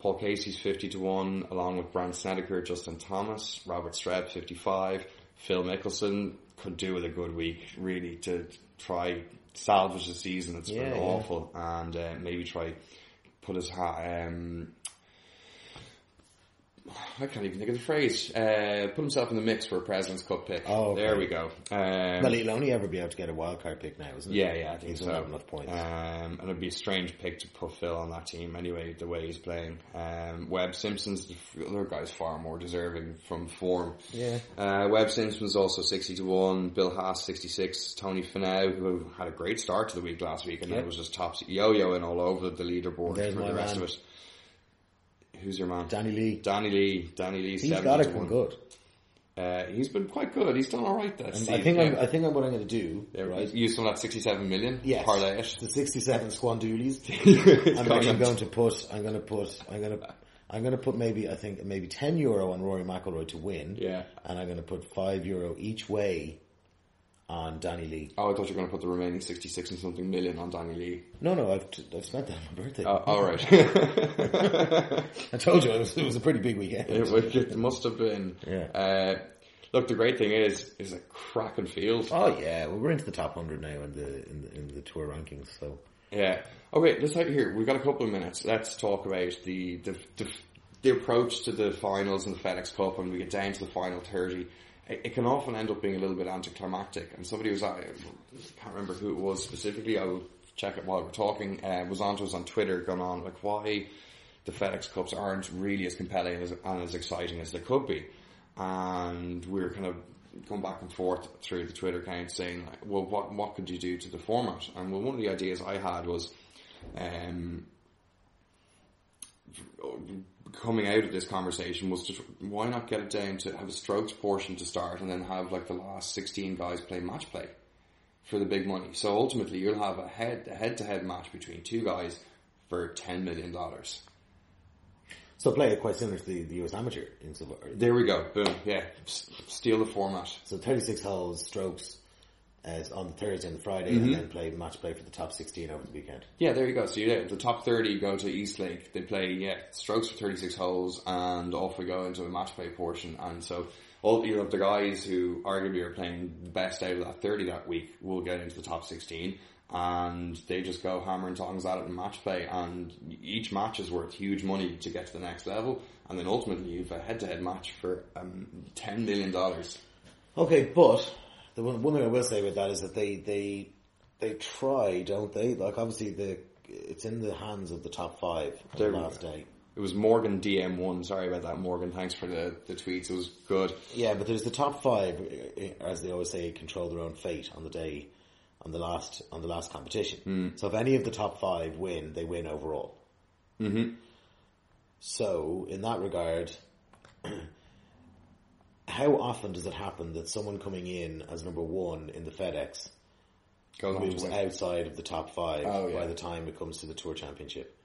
Paul Casey's 50 to 1, along with Brandt Snedeker, Justin Thomas, Robert Streb, 55. Phil Mickelson could do with a good week, really, to try salvage the season. It's been Yeah, yeah. awful. And uh, maybe try put his hat. Um, I can't even think of the phrase. Uh, put himself in the mix for a President's Cup pick. Oh, okay. There we go. Um, Well, he'll only ever be able to get a wild card pick now, isn't it? yeah, yeah, I think He's so. have enough points. Um, and it'd be a strange pick to put Phil on that team anyway, the way he's playing. Um, Webb Simpson's the other guy's far more deserving from form. Yeah. Uh, Webb Simpson's also 60 to 1, Bill Haas 66, Tony Finau, who had a great start to the week last week and then Yep. was just top yo-yoing all over the leaderboard There's for the rest man. of it. Who's your man? Danny Lee. Danny Lee. Danny Lee, He's 70 got come 1. good. Uh, he's been quite good. He's done this And season. I think. I'm, I think I'm, what I'm going to do, Yeah, right? Use some of that 67 million. Yes. Parlay it. The 67 Squandoolies. I'm, going I'm going to put, I'm going to put, I'm going to, I'm going to put maybe, I think, maybe 10 euro on Rory McIlroy to win. Yeah. And I'm going to put 5 euro each way on Danny Lee. Oh, I thought you were going to put the remaining 66 and something million on Danny Lee. No, no, I've, t- I've spent that on my birthday. Oh, alright. I told you it was, it was a pretty big weekend. it, it must have been. Yeah. Uh, look, the great thing is, is a cracking field. Oh yeah, well we're into the top hundred now in the in the, in the tour rankings. So Yeah. Okay, let's have here. We've got a couple of minutes. Let's talk about the, the, the, the approach to the finals and the FedEx Cup when we get down to the final 30. It, it can often end up being a little bit anticlimactic. And somebody was, I can't remember who it was specifically, I will check it while we're talking, uh, was on to us on Twitter going on, like why the FedEx Cups aren't really as compelling as, and as exciting as they could be. And we were kind of going back and forth through the Twitter account saying, like, well, what, what could you do to the format? And well, one of the ideas I had was, um, coming out of this conversation was just why not get it down to have a strokes portion to start and then have like the last 16 guys play match play for the big money. So ultimately you'll have a head, a head to head match between two guys for $10 million. so play it quite similar to the, the US Amateur. There we go. Boom. Yeah. Steal the format. so thirty six holes, strokes, as on Thursday and Friday, Mm-hmm. and then play match play for the top sixteen over the weekend. Yeah, there you go. So you the top 30 go to East Lake. They play, yeah, strokes for 36 holes and off we go into a match play portion. And so all, you know, the guys who arguably are playing the best out of that 30 that week will get into the top 16 and they just go hammer and tongs at it in match play and each match is worth huge money to get to the next level. And then ultimately you've a head to head match for um, $10 million. Okay, but the one, one thing I will say about that is that they they They try, don't they? Like obviously the it's in the hands of the top five on the last day. It was Morgan DM1. Sorry about that, Morgan. Thanks for the, the tweets. It was good. Yeah, but there's the top five, uh, as they always say, control their own fate on the day, on the last on the last competition. Hmm. So if any of the top five win, they win overall. Mm-hmm. So in that regard, how often does it happen that someone coming in as number one in the FedEx Goes moves outside of the top five Oh, yeah. by the time it comes to the Tour Championship?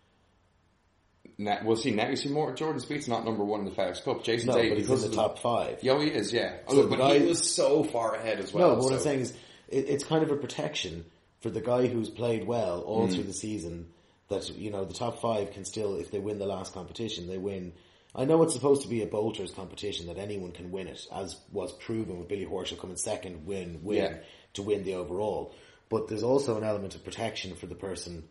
Now, we'll see. Now you see more. Jordan Spieth's not number one in the FedEx Cup. Jason No, Day but he's in the top five. Yeah, he is. Yeah, So but the guy- he was so far ahead as well. No, but what I'm saying is, it, it's kind of a protection for the guy who's played well all Hmm. through the season. That you know, the top five can still, if they win the last competition, they win. I know it's supposed to be a bolters competition that anyone can win it, as was proven with Billy Horschel coming second, win, win Yeah. to win the overall. But there's also an element of protection for the person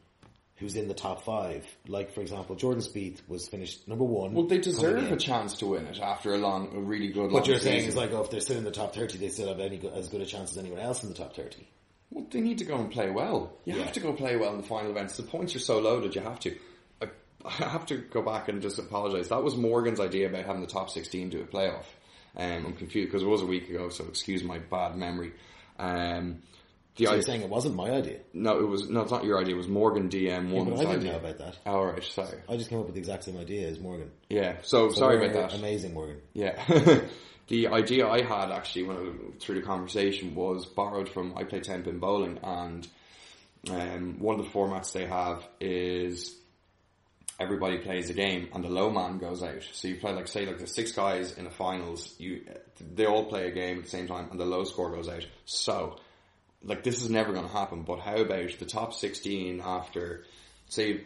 who's in the top five. Like for example, Jordan Spieth was finished number one. Well, they deserve a chance to win it after a long, a really good. What you're saying season. is like, oh, if they're still in the top thirty, they still have any as good a chance as anyone else in the top thirty. Well, they need to go and play well. You Yeah. have to go play well in the final events. The points are so loaded, you have to. I, have to go back and just apologise. That was Morgan's idea about having the top 16 do a playoff. Um, I'm confused because it was a week ago, so excuse my bad memory. Um, the So you're idea, saying it wasn't my idea. no, it was no, it's not your idea. It was Morgan DM Yeah, one's but I didn't idea. know about that. All right, sorry. I just came up with the exact same idea as Morgan. Yeah, so, So sorry about that. Amazing, Morgan. Yeah. the idea I had actually when I, through the conversation was borrowed from I play ten pin bowling and um, one of the formats they have is everybody plays a game and the low man goes out. So you play like say like the six guys in the finals, you they all play a game at the same time and the low score goes out. So like this is never going to happen. But how about the top sixteen after say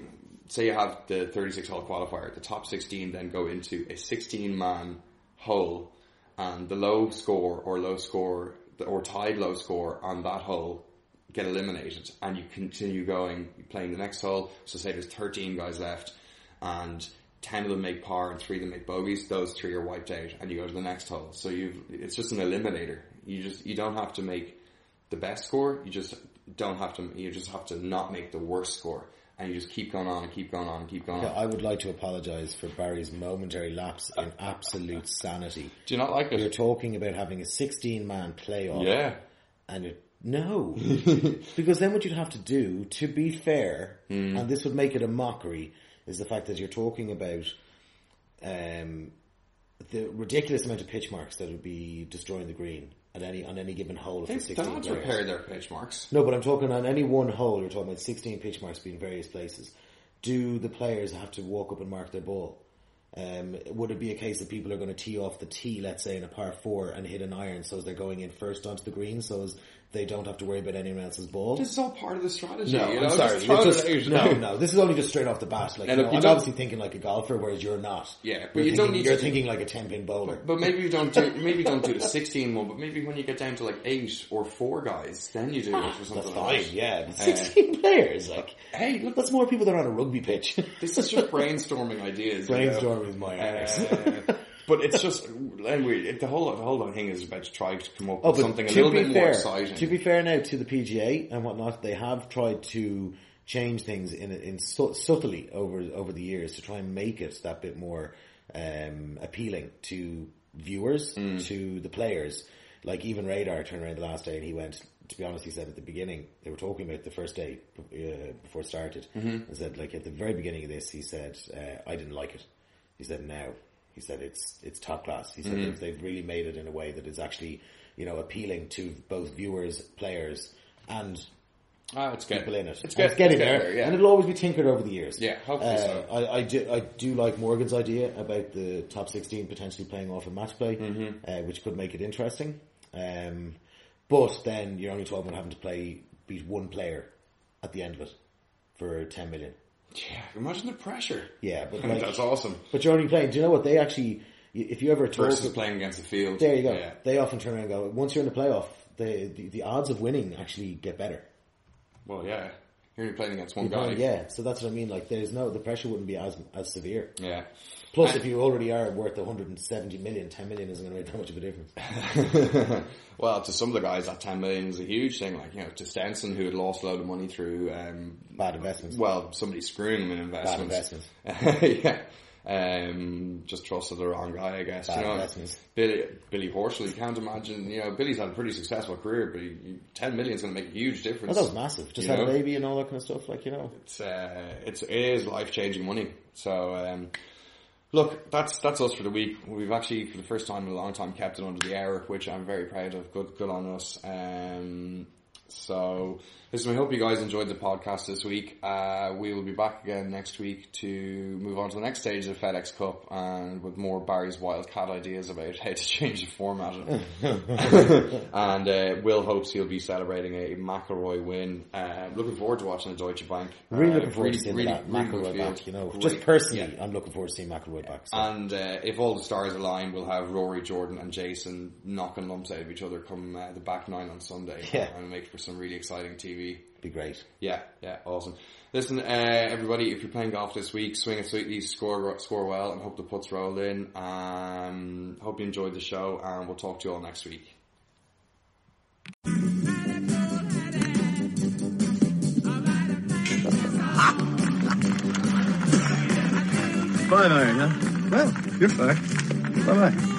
say you have the thirty six hole qualifier, the top sixteen then go into a sixteen man hole, and the low score or low score or tied low score on that hole get eliminated, and you continue going playing the next hole. So say there's thirteen guys left, and. 10 of them make par and 3 of them make bogeys, those 3 are wiped out and you go to the next hole. So you it's just an eliminator. You just, you don't have to make the best score. You just don't have to. You just have to not make the worst score, and you just keep going on and keep going on and keep going Yeah, on. I would like to apologise for Barry's momentary lapse in absolute sanity. Do you not like it? You're talking about having a 16 man playoff. Yeah. And it, no. because then what you'd have to do, to be fair, Hmm. and this would make it a mockery, is the fact that you're talking about um, the ridiculous amount of pitch marks that would be destroying the green at any on any given hole They've 16 done to repair their pitch marks. No, but I'm talking on any one hole. You're talking about 16 pitch marks being various places. Do the players have to walk up and mark their ball? Um, would it be a case that people are going to tee off the tee, let's say in a par four, and hit an iron, so as they're going in first onto the green, so as they don't have to worry about anyone else's ball? This is all part of the strategy. no, you I'm sorry. Just It's just- no, no. This is only just straight off the bat. Like, And you if know, you I'm obviously thinking like a golfer, whereas you're not. Yeah, but You're you don't thinking- need You're to- thinking like a ten pin bowler. But maybe you don't do maybe don't do the 16 one, but maybe when you get down to like eight or four guys, then you do it or something That's like fine, that. yeah. But Uh, 16 players, like, hey, look, that's more people than are on a rugby pitch. this is just brainstorming ideas. you know? Brainstorming is my arse. Uh, but it's just anyway. It, the whole the whole thing is about to try to come up Oh, with something a to little be bit fair, more exciting. To be fair now to the PGA and whatnot, they have tried to change things in in su- subtly over over the years to try and make it that bit more um, appealing to viewers, Mm. to the players. Like even Radar turned around the last day and he went. To be honest, he said at the beginning they were talking about the first day uh, before it started, Mm-hmm. and said like at the very beginning of this, he said uh, I didn't like it. He said now. He said it's it's top class. He said Mm-hmm. they've, really made it in a way that is actually you know appealing to both viewers, players, and ah, it's people getting in it. It's, And get, it's getting it's there, yeah. and it'll always be tinkered over the years. Yeah, hopefully Uh, so. I, I do I do like Morgan's idea about the top sixteen potentially playing off in match play, Mm-hmm. uh, which could make it interesting. Um, but then you're only talking about having to play beat one player at the end of it for ten million. Yeah, imagine the pressure. Yeah, but like, that's awesome. But you're only playing. Do you know what they actually? If you ever talk Versus playing against the field. There you go. Yeah. They often turn around and go, once you're in the playoff, the, the, the odds of winning actually get better. Well, yeah. You're only playing against one guy. yeah, so that's what I mean. Like, there's no the pressure wouldn't be as as severe. Yeah. Plus, if you already are worth 170 million, 10 million isn't going to make that much of a difference. well, to some of the guys, that 10 million is a huge thing. Like, you know, to Stenson, who had lost a load of money through, um, Bad investments. well, somebody screwing him in investments. Bad investments. yeah. Um, just trusted the wrong guy, I guess. Bad you know, investments. Billy, Billy Horschel, you can't imagine, you know, Billy's had a pretty successful career, but he, 10 million is going to make a huge difference. Well, that was massive. Just had a baby and all that kind of stuff. Like, you know. it's uh, it's it is life changing money. So um, look, that's that's us for the week. We've actually for the first time in a long time kept it under the hour, which I'm very proud of. Good good on us. Um, so listen, I hope you guys enjoyed the podcast this week. Uh, we will be back again next week to move on to the next stage of the FedEx Cup and with more Barry's wildcat ideas about how to change the format and uh, Will hopes he'll be celebrating a McIlroy win. Uh, looking forward to watching the Deutsche Bank. Really Uh, looking forward really- to seeing really- that really McIlroy back. You know, Great. just personally, Yeah. I'm looking forward to seeing McIlroy back. So. And uh, if all the stars align, we'll have Rory, Jordan, and Jason knocking lumps out of each other come uh, the back nine on Sunday. Yeah. and make for some really exciting TV. Be great. Yeah, yeah, awesome. Listen, uh, everybody, if you're playing golf this week, swing it sweetly, score score well, and hope the putts roll in. Um, hope you enjoyed the show, and we'll talk to you all next week. Five iron, huh? Well, you're fucked. Bye bye.